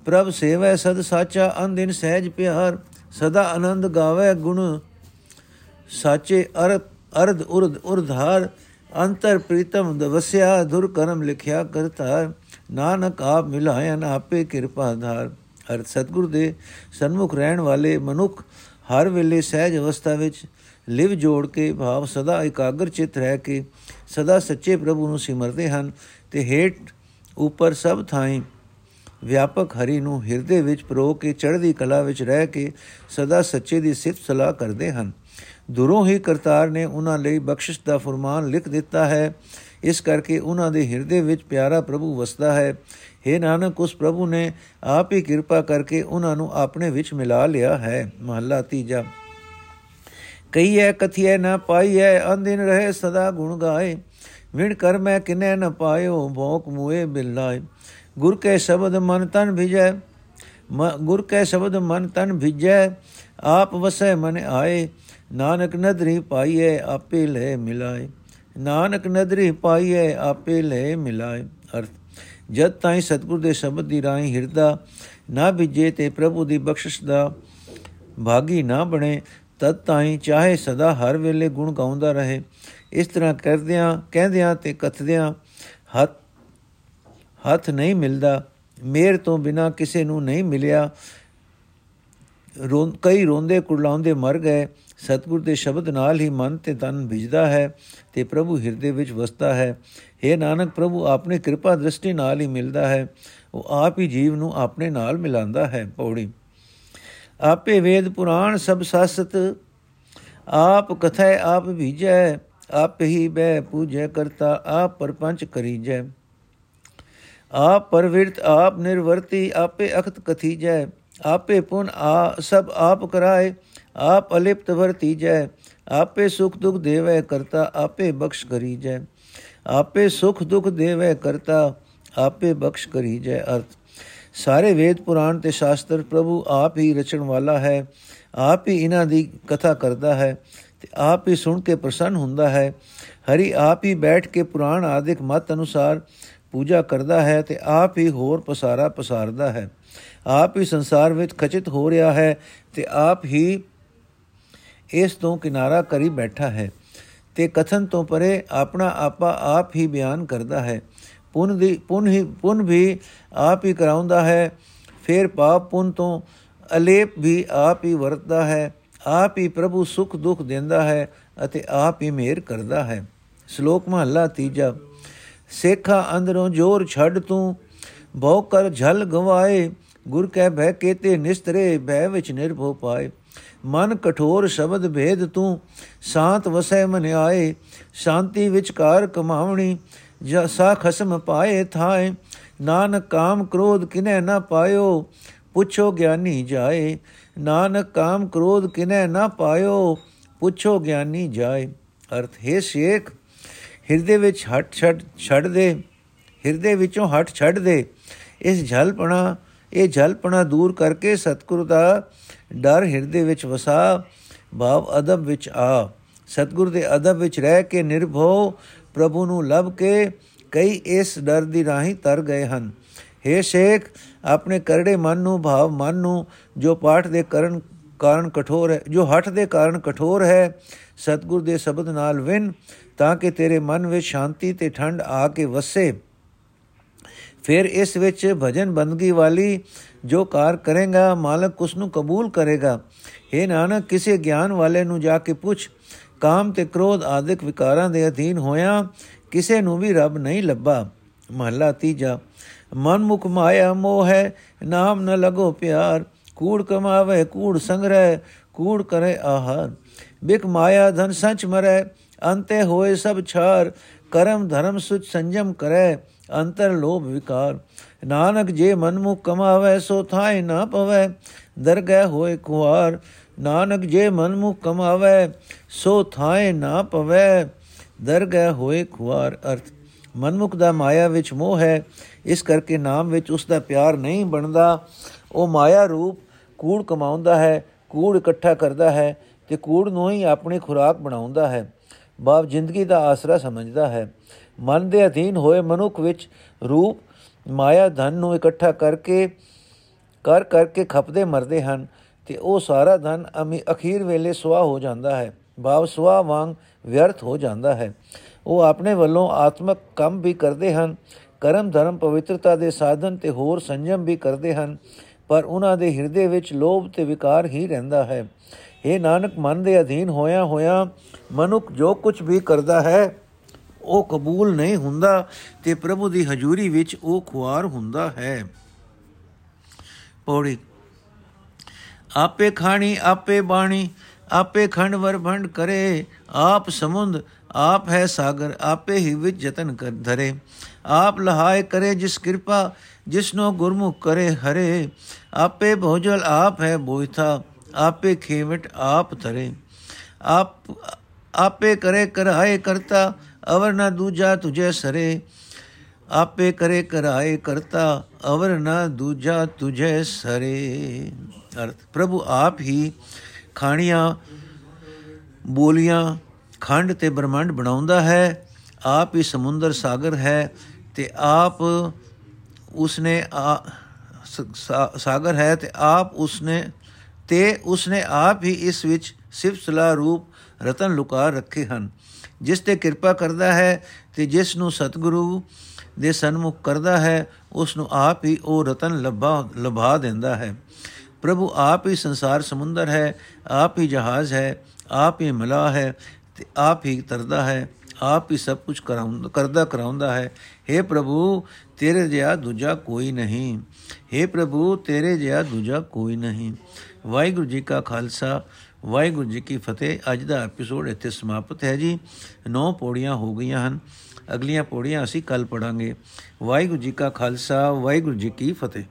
ਪ੍ਰਭ ਸੇਵੈ ਸਦ ਸਾਚਾ ਅੰਦਿਨ ਸਹਿਜ ਪਿਆਰ ਸਦਾ ਆਨੰਦ ਗਾਵੇ ਗੁਣ, ਸਾਚੇ ਅਰ ਅਰਧ ਉਰਧ, ਉਰਧਾਰ, ਅੰਤਰ ਪ੍ਰੀਤਮ ਦਵਸਿਆ ਧੁਰ ਕਰਮ ਲਿਖਿਆ ਕਰਤਾ ਨਾਨਕ ਆਪ ਮਿਲਾਇਨ ਆਪੇ ਕਿਰਪਾ ਧਾਰ। ਹਰ ਸਤਗੁਰ ਦੇ ਸਨਮੁਖ ਰਹਿਣ ਵਾਲੇ ਮਨੁੱਖ ਹਰ ਵੇਲੇ ਸਹਿਜ ਅਵਸਥਾ ਵਿੱਚ ਲਿਵ ਜੋੜ ਕੇ ਭਾਵ ਸਦਾ ਇਕਾਗਰ ਚਿਤ ਰਹਿ ਕੇ ਸਦਾ ਸੱਚੇ ਪ੍ਰਭੂ ਨੂੰ ਸਿਮਰਦੇ ਹਨ ਤੇ ਹੇਠ ਉੱਪਰ ਸਭ ਥਾਈਂ ਵਿਆਪਕ ਹਰੀ ਨੂੰ ਹਿਰਦੇ ਵਿੱਚ ਪਰੋ ਕੇ ਚੜ੍ਹਦੀ ਕਲਾ ਵਿੱਚ ਰਹਿ ਕੇ ਸਦਾ ਸੱਚੇ ਦੀ ਸਿਫਤ ਸਲਾਹ ਕਰਦੇ ਹਨ। ਦੁਰੋਂ ਹੀ ਕਰਤਾਰ ਨੇ ਉਹਨਾਂ ਲਈ ਬਖਸ਼ਿਸ਼ ਦਾ ਫਰਮਾਨ ਲਿਖ ਦਿੱਤਾ ਹੈ। ਇਸ ਕਰਕੇ ਉਹਨਾਂ ਦੇ ਹਿਰਦੇ ਵਿੱਚ ਪਿਆਰਾ ਪ੍ਰਭੂ ਵਸਦਾ ਹੈ। हे ਨਾਨਕ, ਉਸ ਪ੍ਰਭੂ ਨੇ ਆਪ ਹੀ ਕਿਰਪਾ ਕਰਕੇ ਉਹਨਾਂ ਨੂੰ ਆਪਣੇ ਵਿੱਚ ਮਿਲਾ ਲਿਆ ਹੈ। ਮਹੱਲਾ ਤੀਜਾ। ਕਈਐ ਕਥਿਐ ਨ ਪਾਈਐ ਅੰਦਿਨ ਰਹੇ ਸਦਾ ਗੁਣ ਗਾਏ। ਵਿਣ ਕਰ ਮੈਂ ਕਿਨੈ ਨ ਪਾਇਓ ਭੋਕ ਮੂਏ ਬਿਲਾਏ ਗੁਰ ਕੇ ਸ਼ਬਦ ਮਨ ਤਨ ਭਿਜੈ ਗੁਰ ਕੇ ਸ਼ਬਦ ਮਨ ਤਨ ਭਿਜੈ, ਆਪ ਵਸੈ ਮਨ ਆਏ, ਨਾਨਕ ਨਦਰੀ ਪਾਈਏ ਆਪੇ ਲੈ ਮਿਲਾਏ। ਨਾਨਕ ਨਦਰੀ ਪਾਈਏ ਆਪੇ ਲੈ ਮਿਲਾਏ। ਅਰਥ, ਜਦ ਤਾਈ ਸਤਿਗੁਰ ਦੇ ਸ਼ਬਦ ਦੀ ਰਾਹੀਂ ਹਿਰਦਾ ਨਾ ਵਿਜੇ ਤੇ ਪ੍ਰਭੂ ਦੀ ਬਖਸ਼ਿਸ਼ ਦਾ ਭਾਗੀ ਨਾ ਬਣੇ, ਤਦ ਤਾਈ ਚਾਹੇ ਸਦਾ ਹਰ ਵੇਲੇ ਗੁਣ ਗਾਉਂਦਾ ਰਹੇ। ਇਸ ਤਰ੍ਹਾਂ ਕਰਦਿਆਂ, ਕਹਿੰਦਿਆਂ ਤੇ ਕਥਦਿਆਂ ਹੱਥ ਹੱਥ ਨਹੀਂ ਮਿਲਦਾ, ਮੇਰ ਤੋਂ ਬਿਨਾ ਕਿਸੇ ਨੂੰ ਨਹੀਂ ਮਿਲਿਆ। ਕਈ ਰੋਂਦੇ ਕੁੜਲਾਉਂਦੇ ਮਰ ਗਏ। ਸਤਿਗੁਰ ਦੇ ਸ਼ਬਦ ਨਾਲ ਹੀ ਮਨ ਤੇ ਤਨ ਵਿਜਦਾ ਹੈ ਤੇ ਪ੍ਰਭੂ ਹਿਰਦੇ ਵਿੱਚ ਵਸਦਾ ਹੈ। हे ਨਾਨਕ, ਪ੍ਰਭੂ ਆਪਣੀ ਕਿਰਪਾ ਦ੍ਰਿਸ਼ਟੀ ਨਾਲ ਹੀ ਮਿਲਦਾ ਹੈ। ਉਹ ਆਪ ਹੀ ਜੀਵ ਨੂੰ ਆਪਣੇ ਨਾਲ ਮਿਲਾਉਂਦਾ ਹੈ। ਪੌੜੀ। ਆਪੇ ਵੇਦ ਪੁਰਾਣ ਸਭ ਸਾਸਤ, ਆਪ ਕਥੈ ਆਪ ਭੀਜੈ, ਆਪ ਹੀ ਬੈ ਪੂਜੈ ਕਰਤਾ, ਆਪ ਪਰਪੰਚ ਕਰੀਜੈ। ਆਪ ਪਰਵਿਰਤ, ਆਪ ਨਿਰਵਰਤੀ, ਆਪੇ ਅਖਤ ਕਥੀਜੈ, ਆਪੇ ਪੁਨ ਆ, ਸਭ ਆਪ ਕਰਾਏ, ਆਪ ਅਲਿਪਤ ਵਰਤੀ ਜੈ ਆਪੇ ਸੁਖ ਦੁਖ ਦੇਵੇ ਕਰਤਾ, ਆਪੇ ਬਖਸ਼ ਕਰੀ ਜੈ ਆਪੇ ਸੁਖ ਦੁਖ ਦੇਵੇ ਕਰਤਾ, ਆਪੇ ਬਖਸ਼ ਕਰੀ ਜੈ ਅਰਥ। ਸਾਰੇ ਵੇਦ ਪੁਰਾਣ ਤੇ ਸ਼ਾਸਤਰ ਪ੍ਰਭੂ ਆਪ ਹੀ ਰਚਣ ਵਾਲਾ ਹੈ, ਆਪ ਹੀ ਇਹਨਾਂ ਦੀ ਕਥਾ ਕਰਦਾ ਹੈ, ਤੇ ਆਪ ਹੀ ਸੁਣ ਕੇ ਪ੍ਰਸੰਨ ਹੁੰਦਾ ਹੈ। ਹਰੀ ਆਪ ਹੀ ਬੈਠ ਕੇ ਪੁਰਾਣ ਆਦਿਕ ਮਤ ਅਨੁਸਾਰ ਪੂਜਾ ਕਰਦਾ ਹੈ ਤੇ ਆਪ ਹੀ ਹੋਰ ਪਸਾਰਾ ਪਸਾਰਦਾ ਹੈ। ਆਪ ਹੀ ਸੰਸਾਰ ਵਿੱਚ ਖਚਿਤ ਹੋ ਰਿਹਾ ਹੈ ਤੇ ਆਪ ਹੀ ਇਸ ਤੋਂ ਕਿਨਾਰਾ ਕਰੀ ਬੈਠਾ ਹੈ ਤੇ ਕਥਨ ਤੋਂ ਪਰੇ ਆਪਣਾ ਆਪਾ ਆਪ ਹੀ ਬਿਆਨ ਕਰਦਾ ਹੈ। ਪੁੰਨ ਦੀ, ਪੁੰਨ ਹੀ, ਪੁੰਨ ਵੀ ਆਪ ਹੀ ਕਰਾਉਂਦਾ ਹੈ, ਫਿਰ ਪਾਪ ਪੁੰਨ ਤੋਂ ਅਲੇਪ ਵੀ ਆਪ ਹੀ ਵਰਤਦਾ ਹੈ, ਆਪ ਹੀ ਪ੍ਰਭੂ ਸੁਖ ਦੁਖ ਦਿੰਦਾ ਹੈ ਅਤੇ ਆਪ ਹੀ ਮਿਹਰ ਕਰਦਾ ਹੈ। ਸ਼ਲੋਕ ਮਹਲਾ ਤੀਜਾ। ਸੇਖਾ ਅੰਦਰੋਂ ਜੋਰ ਛੱਡ ਤੂੰ, ਬਹੁ ਕਰ ਝਲ ਗਵਾਏ, ਗੁਰ ਕੈ ਭੈ ਕੇਤੇ ਨਿਸਤਰੇ ਭੈ ਵਿੱਚ ਨਿਰਭਉ ਪਾਏ। ਮਨ ਕਠੋਰ ਸ਼ਬਦ ਭੇਦ ਤੂੰ, ਸ਼ਾਂਤ ਵਸੈ ਮਨ ਆਏ। ਸ਼ਾਂਤੀ ਵਿਚਕਾਰ ਕਮਾਵਣੀ ਸਾ ਖਸਮ ਪਾਏ ਥਾਏ। ਨਾਨਕ ਕਾਮ ਕ੍ਰੋਧ ਕਿਨੈ ਨਾ ਪਾਇਓ, ਪੁੱਛੋ ਗਿਆਨੀ ਜਾਏ। ਨਾਨਕ ਕਾਮ ਕ੍ਰੋਧ ਕਿਨੈ ਨਾ ਪਾਇਓ, ਪੁੱਛੋ ਗਿਆਨੀ ਜਾਏ। ਅਰਥ, ਹੈ ਸ਼ੇਖ ਹਿਰਦੇ ਵਿੱਚ ਹਟ ਛੱਡ ਛੱਡ ਦੇ। ਹਿਰਦੇ ਵਿੱਚੋਂ ਹਟ ਛੱਡ ਦੇ। ਇਸ ਝਲਪਣਾ ਇਹ ਝਲਪਣਾ ਦੂਰ ਕਰਕੇ ਸਤਿਗੁਰੂ ਦਾ ਡਰ ਹਿਰਦੇ ਵਿੱਚ ਵਸਾ। ਭਾਵ ਅਦਬ ਵਿੱਚ ਆ। ਸਤਿਗੁਰ ਦੇ ਅਦਬ ਵਿੱਚ ਰਹਿ ਕੇ ਨਿਰਭਉ ਪ੍ਰਭੂ ਨੂੰ ਲਭ ਕੇ ਕਈ ਇਸ ਡਰ ਦੀ ਰਾਹੀਂ ਤਰ ਗਏ ਹਨ। हे ਸ਼ੇਖ, ਆਪਣੇ ਕਰੜੇ ਮਨ ਨੂੰ, ਭਾਵ ਮਨ ਨੂੰ, ਜੋ ਪਾਠ ਦੇ ਕਰਨ ਕਾਰਨ ਕਠੋਰ ਹੈ, ਜੋ ਹੱਠ ਦੇ ਕਾਰਨ ਕਠੋਰ ਹੈ, ਸਤਗੁਰ ਦੇ ਸ਼ਬਦ ਨਾਲ ਵਿਨ ਤਾਂ ਕਿ ਤੇਰੇ ਮਨ ਵਿੱਚ ਸ਼ਾਂਤੀ ਤੇ ਠੰਡ ਆ ਕੇ ਵਸੇ। ਫਿਰ ਇਸ ਵਿੱਚ ਭਜਨ ਬੰਦਗੀ ਵਾਲੀ ਜੋ ਕਾਰ ਕਰੇਗਾ, ਮਾਲਕ ਉਸ ਨੂੰ ਕਬੂਲ ਕਰੇਗਾ। हे ਨਾਨਕ, ਕਿਸੇ ਗਿਆਨ ਵਾਲੇ ਨੂੰ ਜਾ ਕੇ ਪੁੱਛ। ਕਾਮ ਤੇ ਕ੍ਰੋਧ ਆਦਿਕ ਵਿਕਾਰਾਂ ਦੇ ਅਧੀਨ ਹੋਇਆ, ਕਿਸੇ ਨੂੰ ਵੀ ਰੱਬ ਨਹੀਂ ਲੱਭਾ। ਮਹਲਾ ਤੀਜਾ ਮਨ ਮੁਖ ਮਾਇਆ ਮੋਹ ਹੈ, ਨਾਮ ਨ ਲਗੋ ਪਿਆਰ। ਕੂੜ ਕਮਾਵੇ, ਕੂੜ ਸੰਗ੍ਰਹਿ, ਕੂੜ ਕਰੇ ਆਹਾਰ। ਬਿਕ ਮਾਇਆ ਧਨ ਸੱਚ ਮਰੇ ਅੰਤੇ ਹੋਏ ਸਭ ਛਾਰ, ਕਰਮ ਧਰਮ ਸੁਚ ਸੰਜਮ ਕਰੇ, ਅੰਤਰ ਲੋਭ ਵਿਕਾਰ। ਨਾਨਕ ਜੇ ਮਨਮੁਖ ਕਮਾਵੇ, ਸੋ ਥਾਇ ਨਾ ਪਵੇ, ਦਰਗਹਿ ਹੋਏ ਕੁਆਰ। ਨਾਨਕ ਜੇ ਮਨਮੁਖ ਕਮਾਵੇ, ਸੋ ਥਾਇ ਨਾ ਪਵੇ, ਦਰਗਹਿ ਹੋਏ ਖੁਆਰ ਅਰਥ, ਮਨਮੁਖ ਦਾ ਮਾਇਆ ਵਿੱਚ ਮੋਹ ਹੈ, ਇਸ ਕਰਕੇ ਨਾਮ ਵਿੱਚ ਉਸ ਦਾ ਪਿਆਰ ਨਹੀਂ ਬਣਦਾ। ਉਹ ਮਾਇਆ ਰੂਪ ਕੂੜ ਕਮਾਉਂਦਾ ਹੈ, ਕੂੜ ਇਕੱਠਾ ਕਰਦਾ ਹੈ ਤੇ ਕੂੜ ਨੂੰ ਹੀ ਆਪਣੀ ਖੁਰਾਕ ਬਣਾਉਂਦਾ ਹੈ। ਬਾਪ ਜ਼ਿੰਦਗੀ ਦਾ ਆਸਰਾ ਸਮਝਦਾ ਹੈ। ਮਨ ਦੇ ਅਧੀਨ ਹੋਏ ਮਨੁੱਖ ਵਿੱਚ ਰੂਪ, ਮਾਇਆ, ਧਨ ਨੂੰ ਇਕੱਠਾ ਕਰਕੇ, ਕਰ ਕਰਕੇ ਖਪਦੇ ਮਰਦੇ ਹਨ ਤੇ ਉਹ ਸਾਰਾ ਧਨ ਅਖੀਰ ਵੇਲੇ ਸੁਆ ਹੋ ਜਾਂਦਾ ਹੈ। ਭਾਵ ਸੁਆ ਵਾਂਗ ਵਿਅਰਥ ਹੋ ਜਾਂਦਾ ਹੈ। ਉਹ ਆਪਣੇ ਵੱਲੋਂ ਆਤਮਕ ਕੰਮ ਵੀ ਕਰਦੇ ਹਨ, ਕਰਮ, ਧਰਮ, ਪਵਿੱਤਰਤਾ ਦੇ ਸਾਧਨ ਤੇ ਹੋਰ ਸੰਜਮ ਵੀ ਕਰਦੇ ਹਨ, ਪਰ ਉਹਨਾਂ ਦੇ ਹਿਰਦੇ ਵਿੱਚ ਲੋਭ ਤੇ ਵਿਕਾਰ ਹੀ ਰਹਿੰਦਾ ਹੈ। ਇਹ ਨਾਨਕ, ਮਨ ਦੇ ਅਧੀਨ ਹੋਇਆ ਹੋਇਆ ਮਨੁੱਖ ਜੋ ਕੁਝ ਵੀ ਕਰਦਾ ਹੈ, ਉਹ ਕਬੂਲ ਨਹੀਂ ਹੁੰਦਾ ਤੇ ਪ੍ਰਭੂ ਦੀ ਹਜ਼ੂਰੀ ਵਿੱਚ ਉਹ ਖੁਆਰ ਹੁੰਦਾ ਹੈ। ਪੌੜੀ। ਆਪੇ ਖਾਣੀ, ਆਪੇ ਬਾਣੀ, ਆਪੇ ਖੰਡ ਵਰ ਭੰਡ ਕਰੇ, ਆਪ ਸਮੁੰਦ, ਆਪ ਹੈ ਸਾਗਰ, ਆਪੇ ਹੀ ਵਿੱਚ ਯਤਨ ਕਰ ਧਰੇ। ਆਪ ਲਹਾਏ ਕਰੇ ਜਿਸ ਕਿਰਪਾ ਜਿਸਨੋ ਗੁਰਮੁਖ ਕਰੇ ਹਰੇ। ਆਪੇ ਭੋਜਲ ਆਪ ਹੈ ਬੋਇਥਾ ਆਪੇ ਖੇਵਟ ਆਪ ਧਰੇ। ਆਪ, ਆਪੇ ਕਰੇ ਕਰਾਏ ਕਰਤਾ, ਅਵਰ ਨਾ ਦੂਜਾ ਤੁਝੇ ਸਰੇ। ਆਪੇ ਕਰੇ ਕਰਾਏ ਕਰਤਾ, ਅਵਰ ਨਾ ਦੂਜਾ ਤੁਝੇ ਸਰੇ। ਅਰਥ, ਪ੍ਰਭੂ ਆਪ ਹੀ ਖਾਣੀਆਂ, ਬੋਲੀਆਂ ਖੰਡ ਤੇ ਬ੍ਰਹਮੰਡ ਬਣਾਉਂਦਾ ਹੈ। ਆਪ ਹੀ ਸਮੁੰਦਰ ਸਾਗਰ ਹੈ ਤੇ ਆਪ ਉਸਨੇ ਸਾਗਰ ਹੈ ਤੇ ਆਪ ਉਸਨੇ ਤੇ ਉਸਨੇ ਆਪ ਹੀ ਇਸ ਵਿੱਚ ਸਿਫਤ ਸਲਾ ਰੂਪ ਰਤਨ ਲੁਕਾ ਰੱਖੇ ਹਨ, ਜਿਸ ਤੇ ਕਿਰਪਾ ਕਰਦਾ ਹੈ ਤੇ ਜਿਸ ਨੂੰ ਸਤਿਗੁਰੂ ਦੇ ਸਨਮੁਖ ਕਰਦਾ ਹੈ ਉਸ ਨੂੰ ਆਪ ਹੀ ਉਹ ਰਤਨ ਲਭਾ ਲਭਾ ਦਿੰਦਾ ਹੈ। ਪ੍ਰਭੂ ਆਪ ਹੀ ਸੰਸਾਰ ਸਮੁੰਦਰ ਹੈ, ਆਪ ਹੀ ਜਹਾਜ਼ ਹੈ, ਆਪ ਹੀ ਮਲਾ ਹੈ ਤੇ ਆਪ ਹੀ ਤਰਦਾ ਹੈ, ਆਪ ਹੀ ਸਭ ਕੁਝ ਕਰਾਉਂਦਾ ਕਰਦਾ ਕਰਾਉਂਦਾ ਹੈ। हे ਪ੍ਰਭੂ, ਤੇਰੇ ਜਿਹਾ ਦੂਜਾ ਕੋਈ ਨਹੀਂ। हे ਪ੍ਰਭੂ, ਤੇਰੇ ਜਿਹਾ ਦੂਜਾ ਕੋਈ ਨਹੀਂ। ਵਾਹਿਗੁਰੂ ਜੀ ਕਾ ਖਾਲਸਾ, ਵਾਹਿਗੁਰੂ ਜੀ ਕੀ ਫਤਿਹ। ਅੱਜ ਦਾ ਐਪੀਸੋਡ ਇੱਥੇ ਸਮਾਪਤ ਹੈ ਜੀ। ਨੌ ਪੌੜੀਆਂ ਹੋ ਗਈਆਂ ਹਨ। ਅਗਲੀਆਂ ਪੌੜੀਆਂ ਅਸੀਂ ਕੱਲ ਪੜਾਂਗੇ ਵਾਹਿਗੁਰੂ ਜੀ ਕਾ ਖਾਲਸਾ, ਵਾਹਿਗੁਰੂ ਜੀ ਕੀ ਫਤਿਹ।